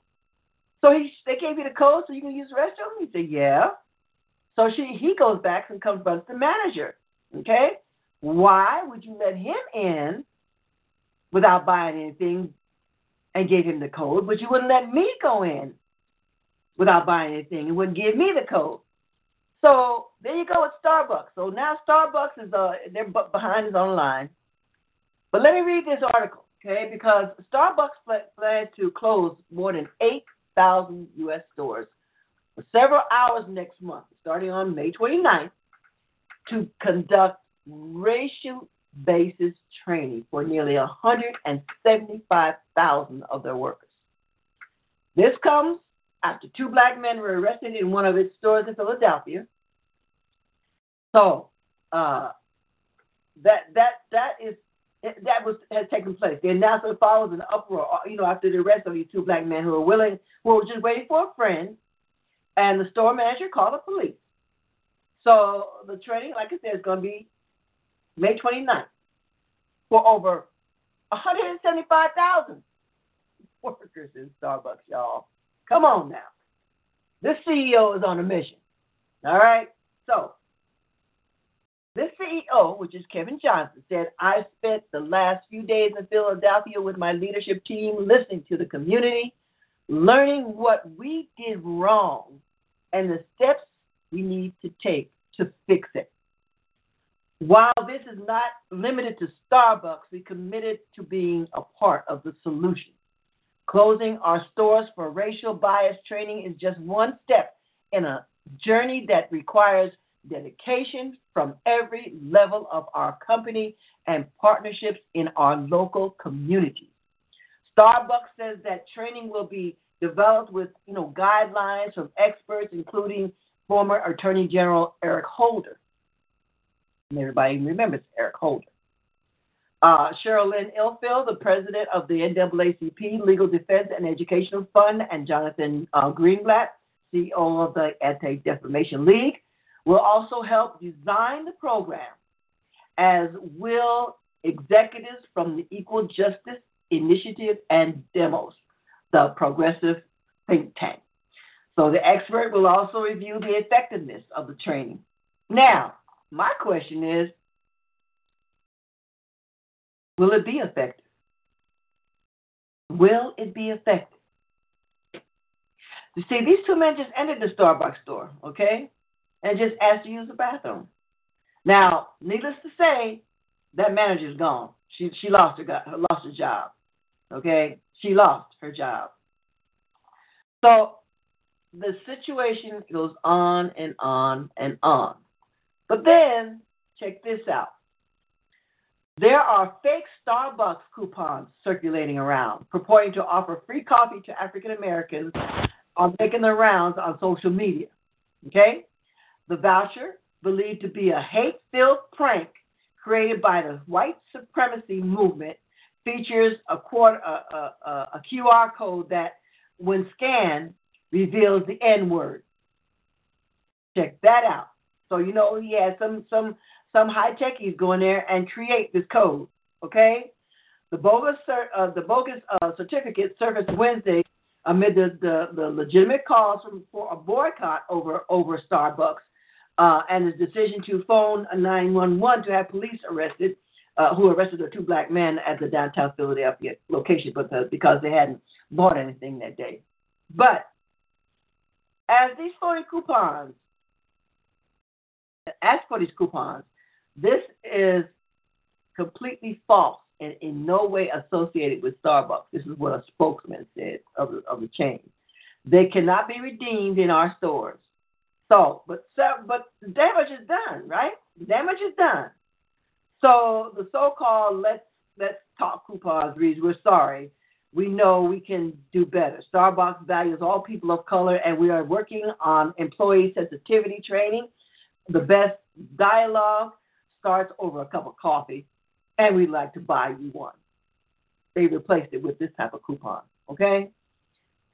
B: So he they gave you the code so you can use the restroom? He said, Yeah. So she he goes back and confronts the manager. Okay? Why would you let him in without buying anything and gave him the code, but you wouldn't let me go in without buying anything and wouldn't give me the code? So there you go with Starbucks. So now Starbucks is uh they're behind us online. But let me read this article, okay? Because Starbucks plans to close more than 8,000 U.S. stores several hours next month, starting on May 29th, to conduct racial bias training for nearly 175,000 of their workers. This comes after two black men were arrested in one of its stores in Philadelphia. So uh, that that that is that was has taken place. The announcement follows an uproar, you know, after the arrest of these two black men who were willing, who were just waiting for a friend, and the store manager called the police. So the training, like I said, is going to be May 29th for over 175,000 [laughs] workers in Starbucks, y'all. Come on now. This CEO is on a mission. All right? So, this CEO, which is Kevin Johnson, said, I spent the last few days in Philadelphia with my leadership team listening to the community, learning what we did wrong, and the steps we need to take to fix it. While this is not limited to Starbucks, we committed to being a part of the solution. Closing our stores for racial bias training is just one step in a journey that requires dedication from every level of our company and partnerships in our local communities. Starbucks says that training will be developed with you know guidelines from experts, including former Attorney General Eric Holder and everybody remembers Eric Holder. Uh, Cheryl Lynn Ifill, the president of the NAACP Legal Defense and Educational Fund, and Jonathan uh, Greenblatt, CEO of the Anti Defamation League, will also help design the program, as will executives from the Equal Justice Initiative and Demos, the progressive think tank. So the expert will also review the effectiveness of the training. Now, my question is will it be effective? Will it be effective? You see, these two men just entered the Starbucks store, okay, and just asked to use the bathroom. Now, needless to say, that manager's gone. She she lost her got, lost her job. Okay, she lost her job. So the situation goes on and on and on. But then, check this out. There are fake Starbucks coupons circulating around, purporting to offer free coffee to African Americans, are making their rounds on social media. Okay? The voucher, believed to be a hate filled prank created by the white supremacy movement, features a, quarter, a, a, a QR code that, when scanned, reveals the N word. Check that out. So you know he had some some some high techies go in there and create this code. Okay, the bogus uh, the bogus uh, certificate surfaced Wednesday amid the, the, the legitimate calls from, for a boycott over over Starbucks uh, and his decision to phone a 911 to have police arrested. Uh, who arrested the two black men at the downtown Philadelphia location because, because they hadn't bought anything that day. But as these phony coupons as for these coupons. This is completely false and in no way associated with Starbucks. This is what a spokesman said of the, of the chain. They cannot be redeemed in our stores. So, but so, but the damage is done, right? Damage is done. So the so-called let's let's talk coupons reads, we're sorry. We know we can do better. Starbucks values all people of color, and we are working on employee sensitivity training. The best dialogue starts over a cup of coffee, and we'd like to buy you one. They replaced it with this type of coupon. Okay?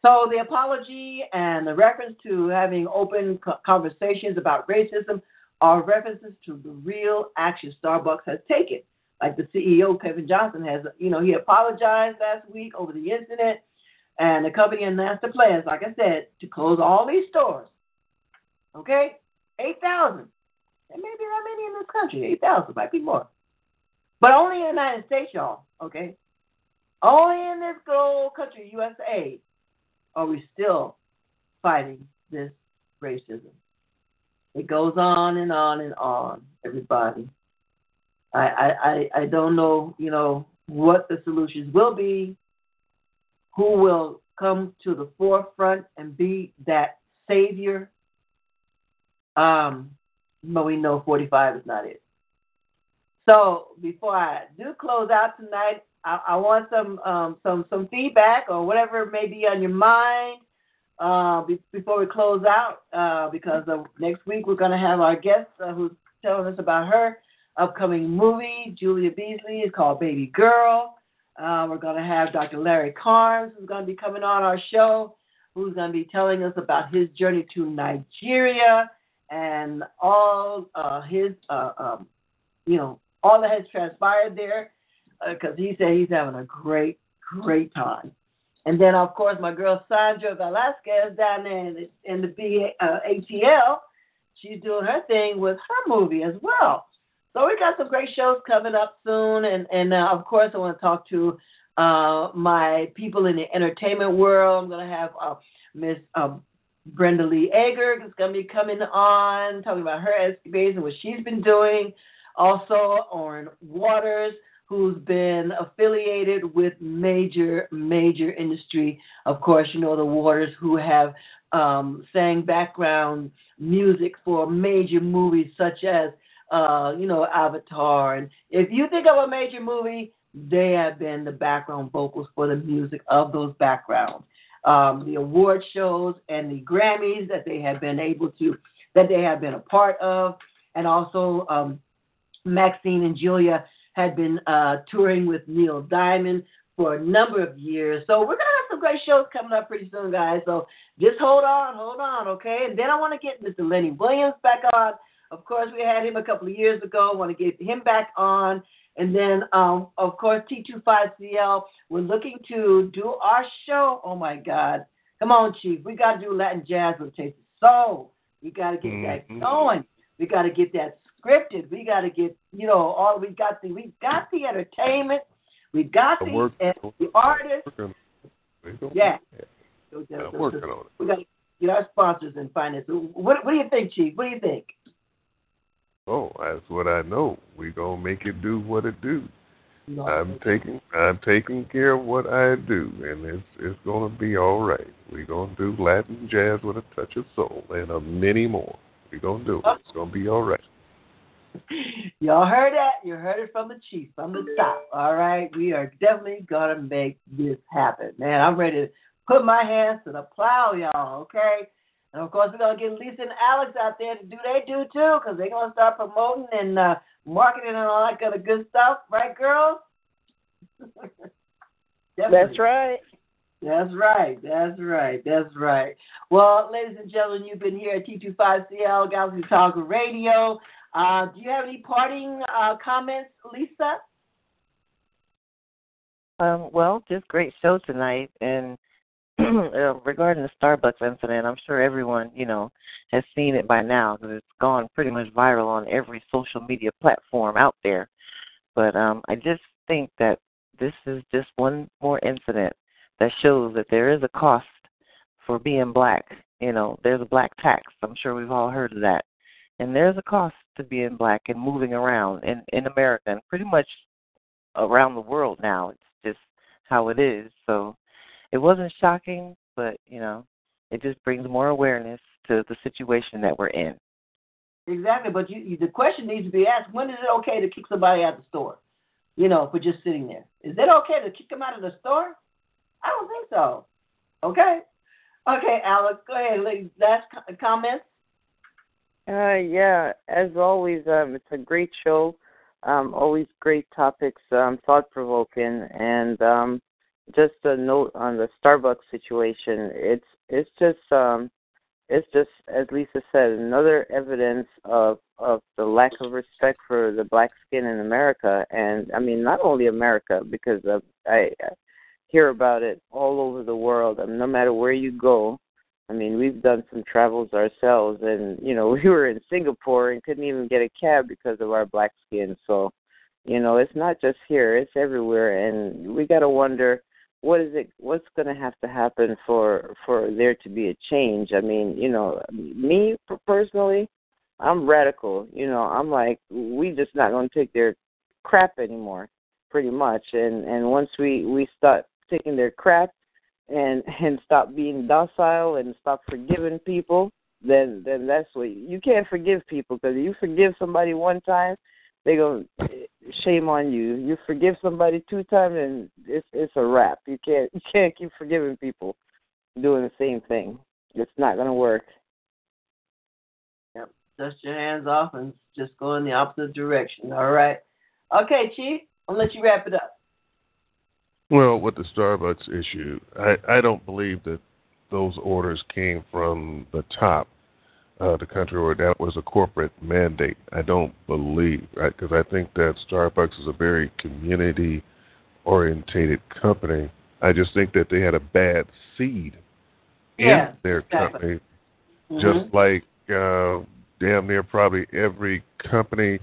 B: So the apology and the reference to having open conversations about racism are references to the real action Starbucks has taken. Like the CEO Kevin Johnson has, you know, he apologized last week over the incident, and the company announced the plans, like I said, to close all these stores. Okay, eight thousand. There may be that many in this country. Eight thousand might be more, but only in the United States, y'all. Okay, only in this good old country, USA, are we still fighting this racism. It goes on and on and on, everybody. I, I, I don't know, you know, what the solutions will be, who will come to the forefront and be that savior. Um, but we know 45 is not it. So before I do close out tonight, I, I want some um, some some feedback or whatever may be on your mind uh, be, before we close out, uh, because next week we're going to have our guest uh, who's telling us about her upcoming movie. Julia Beasley is called Baby Girl. Uh, we're going to have Dr. Larry Carnes who's going to be coming on our show, who's going to be telling us about his journey to Nigeria and all uh, his, um, you know, all that has transpired there, because he said he's having a great, great time. And then, of course, my girl Sandra Velasquez down there in the, in the B, uh, ATL, she's doing her thing with her movie as well. So we got some great shows coming up soon, and and uh, of course I want to talk to uh, my people in the entertainment world. I'm going to have uh, Miss um, Brenda Lee Eager is going to be coming on, talking about her escapades and what she's been doing. Also, Oren Waters who's been affiliated with major, major industry. Of course, you know the Waters who have um, sang background music for major movies such as, uh, you know, Avatar. And if you think of a major movie, they have been the background vocals for the music of those backgrounds. Um, the award shows and the Grammys that they have been able to, that they have been a part of, and also um, Maxine and Julia had been uh, touring with Neil Diamond for a number of years. So we're gonna have some great shows coming up pretty soon, guys. So just hold on, hold on, okay? And then I want to get Mr. Lenny Williams back on. Of course, we had him a couple of years ago. I want to get him back on. And then, um, of course, T25CL, we're looking to do our show. Oh, my God. Come on, Chief. We got to do Latin jazz with Taste Soul. We got to get mm-hmm. that going. We got to get that scripted. We got to get, you know, all we got the we got the entertainment, we got the work, uh, the artists. Yeah.
E: So, so, working on it.
B: We got to get our sponsors and finance. What, what do you think, Chief? What do you think?
E: Oh, that's what I know. We gonna make it do what it do. No. I'm taking I'm taking care of what I do, and it's it's gonna be all right. We're gonna do Latin jazz with a touch of soul, and a many more. We're gonna do it. It's gonna be all right.
B: Y'all heard that? You heard it from the chief, from the top. All right, we are definitely gonna make this happen, man. I'm ready to put my hands to the plow, y'all. Okay, and of course we're gonna get Lisa and Alex out there to do they do too, because they're gonna start promoting and uh, marketing and all that kind of good stuff, right, girls? [laughs]
D: That's right.
B: That's right. That's right. That's right. Well, ladies and gentlemen, you've been here at T25CL Galaxy Talk Radio. Uh, do you have any parting uh, comments, Lisa?
C: Um, well, just great show tonight, and [clears throat] uh, regarding the Starbucks incident, I'm sure everyone you know has seen it by now because it's gone pretty much viral on every social media platform out there. But um, I just think that this is just one more incident that shows that there is a cost for being black. You know, there's a black tax. I'm sure we've all heard of that. And there's a cost to being black and moving around in in America and pretty much around the world now. It's just how it is. So it wasn't shocking, but you know, it just brings more awareness to the situation that we're in.
B: Exactly, but you, you, the question needs to be asked: When is it okay to kick somebody out of the store? You know, for just sitting there. Is it okay to kick them out of the store? I don't think so. Okay. Okay, Alex, go ahead. Last comments.
D: Uh, yeah, as always, um, it's a great show. Um, always great topics, um, thought provoking, and um, just a note on the Starbucks situation. It's it's just um, it's just as Lisa said, another evidence of of the lack of respect for the black skin in America, and I mean not only America because of, I, I hear about it all over the world. I mean, no matter where you go, I mean we've done some travels ourselves, and you know [laughs] we were in Singapore and couldn't even get a cab because of our black skin. So, you know, it's not just here; it's everywhere, and we got to wonder what is it what's going to have to happen for for there to be a change i mean you know me personally i'm radical you know i'm like we just not going to take their crap anymore pretty much and and once we we start taking their crap and and stop being docile and stop forgiving people then then that's what you can't forgive people because you forgive somebody one time they go shame on you. You forgive somebody two times and it's it's a wrap. You can't you can't keep forgiving people doing the same thing. It's not gonna work.
B: Yep. Dust your hands off and just go in the opposite direction. All right. Okay, Chief, I'll let you wrap it up.
E: Well, with the Starbucks issue, I, I don't believe that those orders came from the top uh, the country or that was a corporate mandate. I don't believe, right? Because I think that Starbucks is a very community orientated company. I just think that they had a bad seed
B: yeah,
E: in their
B: exactly.
E: company,
B: mm-hmm.
E: just like uh, damn near probably every company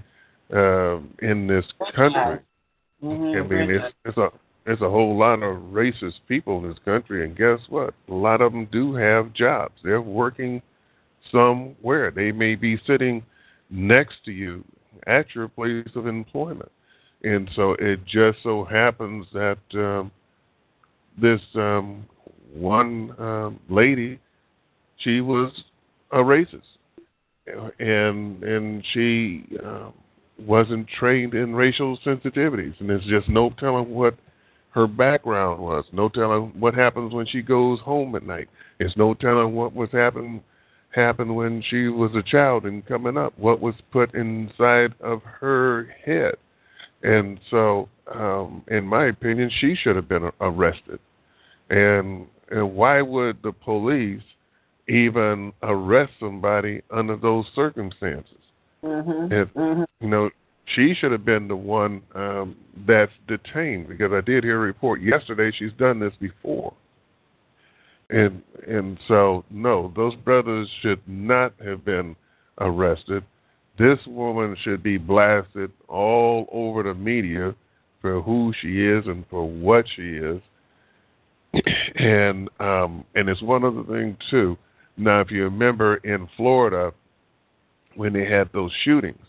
E: uh, in this country.
B: Mm-hmm.
E: I mean, it's it's a there's a whole lot of racist people in this country, and guess what? A lot of them do have jobs. They're working somewhere. They may be sitting next to you at your place of employment. And so it just so happens that um, this um, one um, lady, she was a racist, and and she uh, wasn't trained in racial sensitivities, and there's just no telling what her background was, no telling what happens when she goes home at night. It's no telling what was happening happened when she was a child and coming up, what was put inside of her head. And so, um, in my opinion, she should have been arrested. And, and why would the police even arrest somebody under those circumstances?
B: Mm-hmm.
E: If,
B: mm-hmm.
E: You know, she should have been the one um, that's detained because I did hear a report yesterday. She's done this before and and so no, those brothers should not have been arrested. This woman should be blasted all over the media for who she is and for what she is. [coughs] and um and it's one other thing too. Now if you remember in Florida when they had those shootings,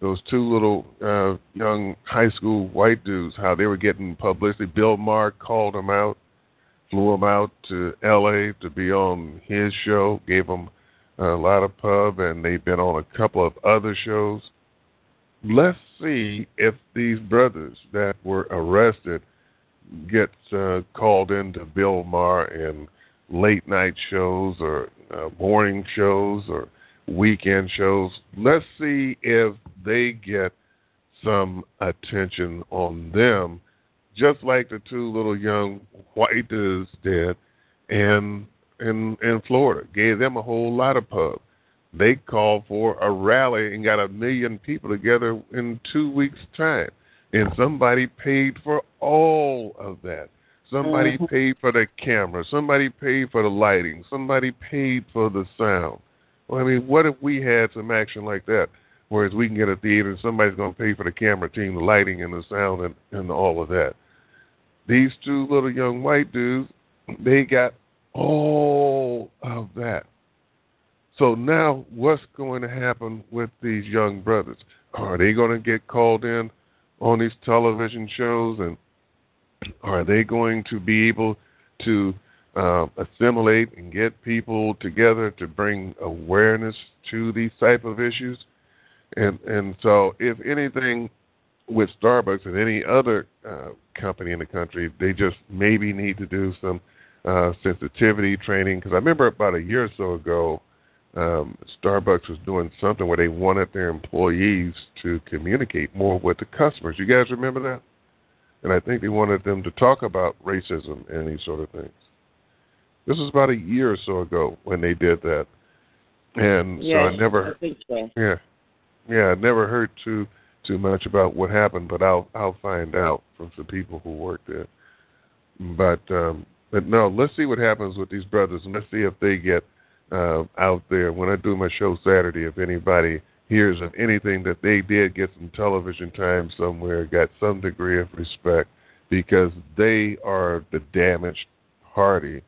E: those two little uh young high school white dudes, how they were getting publicity. Bill Maher called them out flew them out to L.A. to be on his show, gave them a lot of pub, and they've been on a couple of other shows. Let's see if these brothers that were arrested get uh, called into Bill Maher and late night shows or uh, morning shows or weekend shows. Let's see if they get some attention on them just like the two little young white dudes did in in in Florida. Gave them a whole lot of pub. They called for a rally and got a million people together in two weeks' time. And somebody paid for all of that. Somebody
B: mm-hmm.
E: paid for the camera. Somebody paid for the lighting. Somebody paid for the sound. Well, I mean, what if we had some action like that? Whereas we can get a theater and somebody's going to pay for the camera team, the lighting, and the sound, and, and all of that. These two little young white dudes, they got all of that. So now what's going to happen with these young brothers? Are they going to get called in on these television shows and are they going to be able to uh, assimilate and get people together to bring awareness to these type of issues. And and so, if anything, with Starbucks and any other uh, company in the country, they just maybe need to do some uh, sensitivity training. Because I remember about a year or so ago, um, Starbucks was doing something where they wanted their employees to communicate more with the customers. You guys remember that? And I think they wanted them to talk about racism and these sort of things. This was about a year or so ago when they did that, and
D: yes,
E: so I never,
D: I so.
E: yeah, yeah, I never heard too too much about what happened, but I'll I'll find out from some people who work there. But um, but no, let's see what happens with these brothers, and let's see if they get uh, out there when I do my show Saturday. If anybody hears of anything that they did get some television time somewhere, got some degree of respect, because they are the damaged party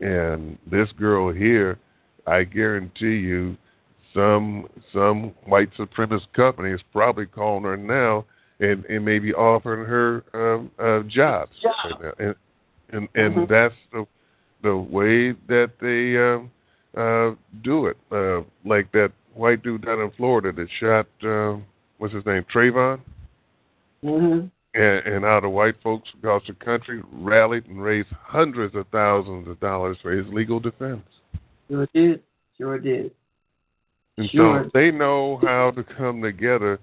E: and this girl here, I guarantee you, some some white supremacist company is probably calling her now and, and maybe offering her um, uh, jobs
B: Job.
E: right now. And and, and
B: Mhm.
E: that's the the way that they um, uh, do it. Uh, like that white dude down in Florida that shot uh, what's his name Trayvon
B: hmm
E: and, and how the white folks across the country rallied and raised hundreds of thousands of dollars for his legal defense.
B: Sure did. Sure did.
E: And
B: Sure.
E: so they know how to come together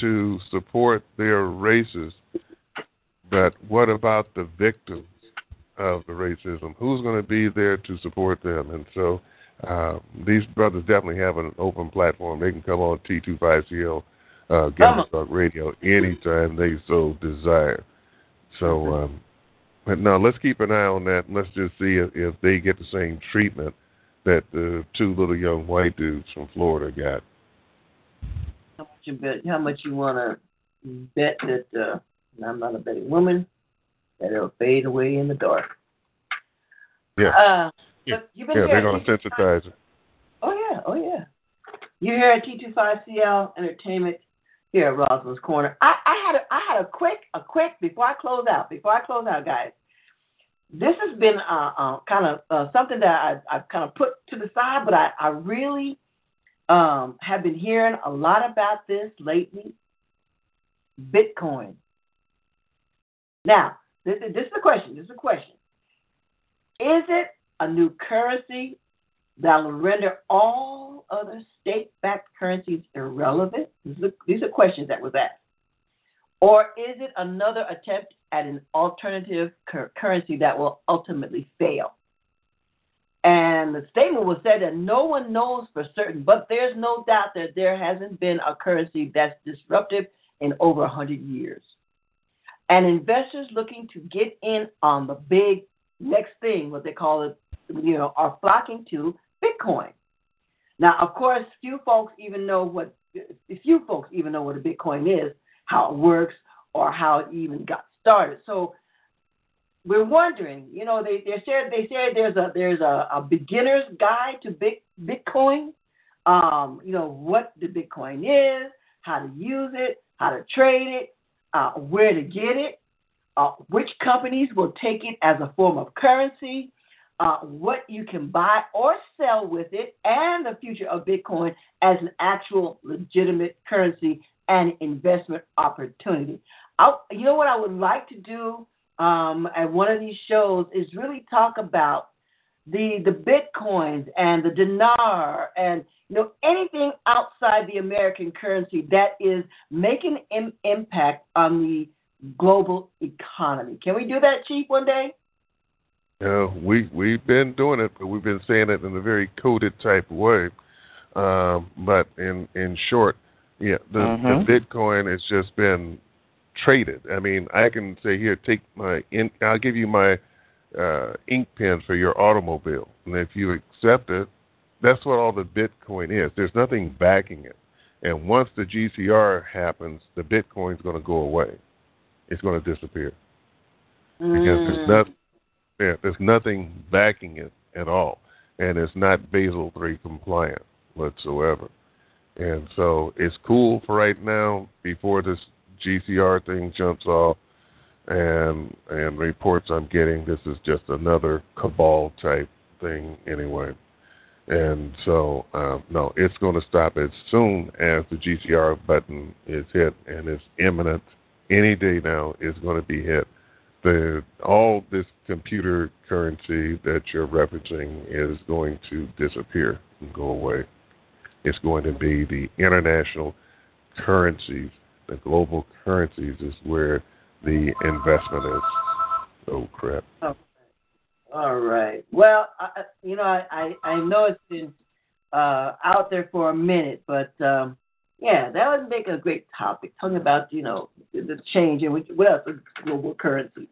E: to support their races. But what about the victims of the racism? Who's going to be there to support them? And so uh, these brothers definitely have an open platform. They can come on T25CL uh, Gather Talk Radio anytime they so desire. So, um, but no, let's keep an eye on that. Let's just see if, if they get the same treatment that the two little young white dudes from Florida got.
B: How much you bet? How much you want to bet that? Uh, and I'm not a betting woman. That it'll fade away in the dark.
E: Yeah.
B: Uh,
E: Yeah.
B: you've been
E: Yeah, they're going to sensitize it.
B: Oh yeah, oh yeah. You're here at T25CL Entertainment here at Rosalind's Corner. I, I had a, I had a quick a quick before I close out. Before I close out, guys. This has been uh, uh, kind of uh, something that I, I've kind of put to the side, but I, I really um, have been hearing a lot about this lately. Bitcoin. Now, this, this is a question. This is a question. Is it a new currency that will render all other state-backed currencies irrelevant? These are, questions that was asked. Or is it another attempt at an alternative cur- currency that will ultimately fail? And the statement was said that no one knows for certain, but there's no doubt that there hasn't been a currency that's disruptive in over 100 years. And investors looking to get in on the big next thing, what they call it, you know, are flocking to Bitcoin. Now, of course, few folks even know what few folks even know what a Bitcoin is, how it works, or how it even got started. So we're wondering, you know, they they said they said there's a there's a, a beginner's guide to big Bitcoin. Um, you know what the Bitcoin is, how to use it, how to trade it, uh, where to get it, uh, which companies will take it as a form of currency, uh, what you can buy or sell with it, and the future of Bitcoin as an actual legitimate currency and investment opportunity. I, you know what I would like to do um, at one of these shows is really talk about the the bitcoins and the dinar and you know anything outside the American currency that is making an impact on the global economy. Can we do that, Chief, one day?
E: Uh, we we've been doing it, but we've been saying it in a very coded type of way. Um, but in in short, yeah, the,
C: Mhm.
E: the Bitcoin has just been traded. I mean, I can say here, take my in, I'll give you my uh, ink pen for your automobile, and if you accept it, that's what all the Bitcoin is. There's nothing backing it, and once the GCR happens, the Bitcoin's going to go away. It's going to disappear because there's
B: Mm.
E: not there's nothing backing it at all, and it's not Basel three compliant whatsoever. And so it's cool for right now before this GCR thing jumps off. and and reports I'm getting, this is just another cabal type thing anyway. And so, um, no, it's going to stop as soon as the GCR button is hit, and it's imminent. Any day now is going to be hit. The all this computer currency that you're referencing is going to disappear and go away. It's going to be the international currencies, the global currencies, is where the investment is. Oh crap.
B: All right. Well, I, you know, I, I, I know it's been uh, out there for a minute, but um, yeah, that would make a great topic, talking about, you know, the change in what else global currency.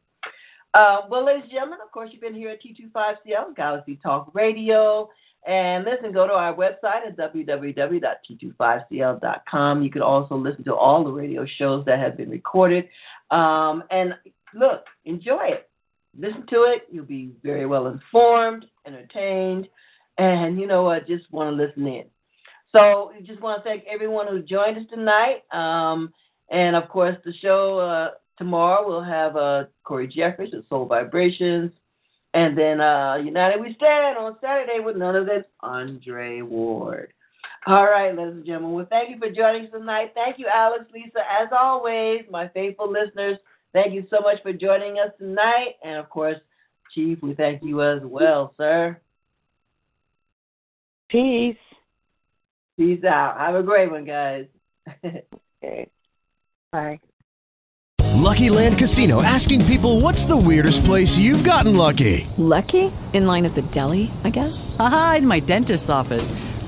B: Uh, well, ladies and gentlemen, of course, you've been here at T25CL, Galaxy Talk Radio. And listen, go to our website at www.t25cl.com. You can also listen to all the radio shows that have been recorded. Um, and look, enjoy it listen to it. You'll be very well informed, entertained, and you know what? Just want to listen in. So, we just want to thank everyone who joined us tonight. Um, and of course, the show uh, tomorrow we'll have uh, Corey Jeffries of Soul Vibrations. And then uh, United We Stand on Saturday with none other than Andre Ward. All right, ladies and gentlemen. Well, thank you for joining us tonight. Thank you, Alex, Lisa, as always, my faithful listeners. Thank you so much for joining us tonight. And of course, Chief, we thank you as well, sir.
D: Peace.
B: Peace out. Have a great one, guys. [laughs]
D: okay. Bye.
F: Lucky Land Casino asking people what's the weirdest place you've gotten lucky?
G: Lucky? In line at the deli, I guess?
H: Aha, in my dentist's office.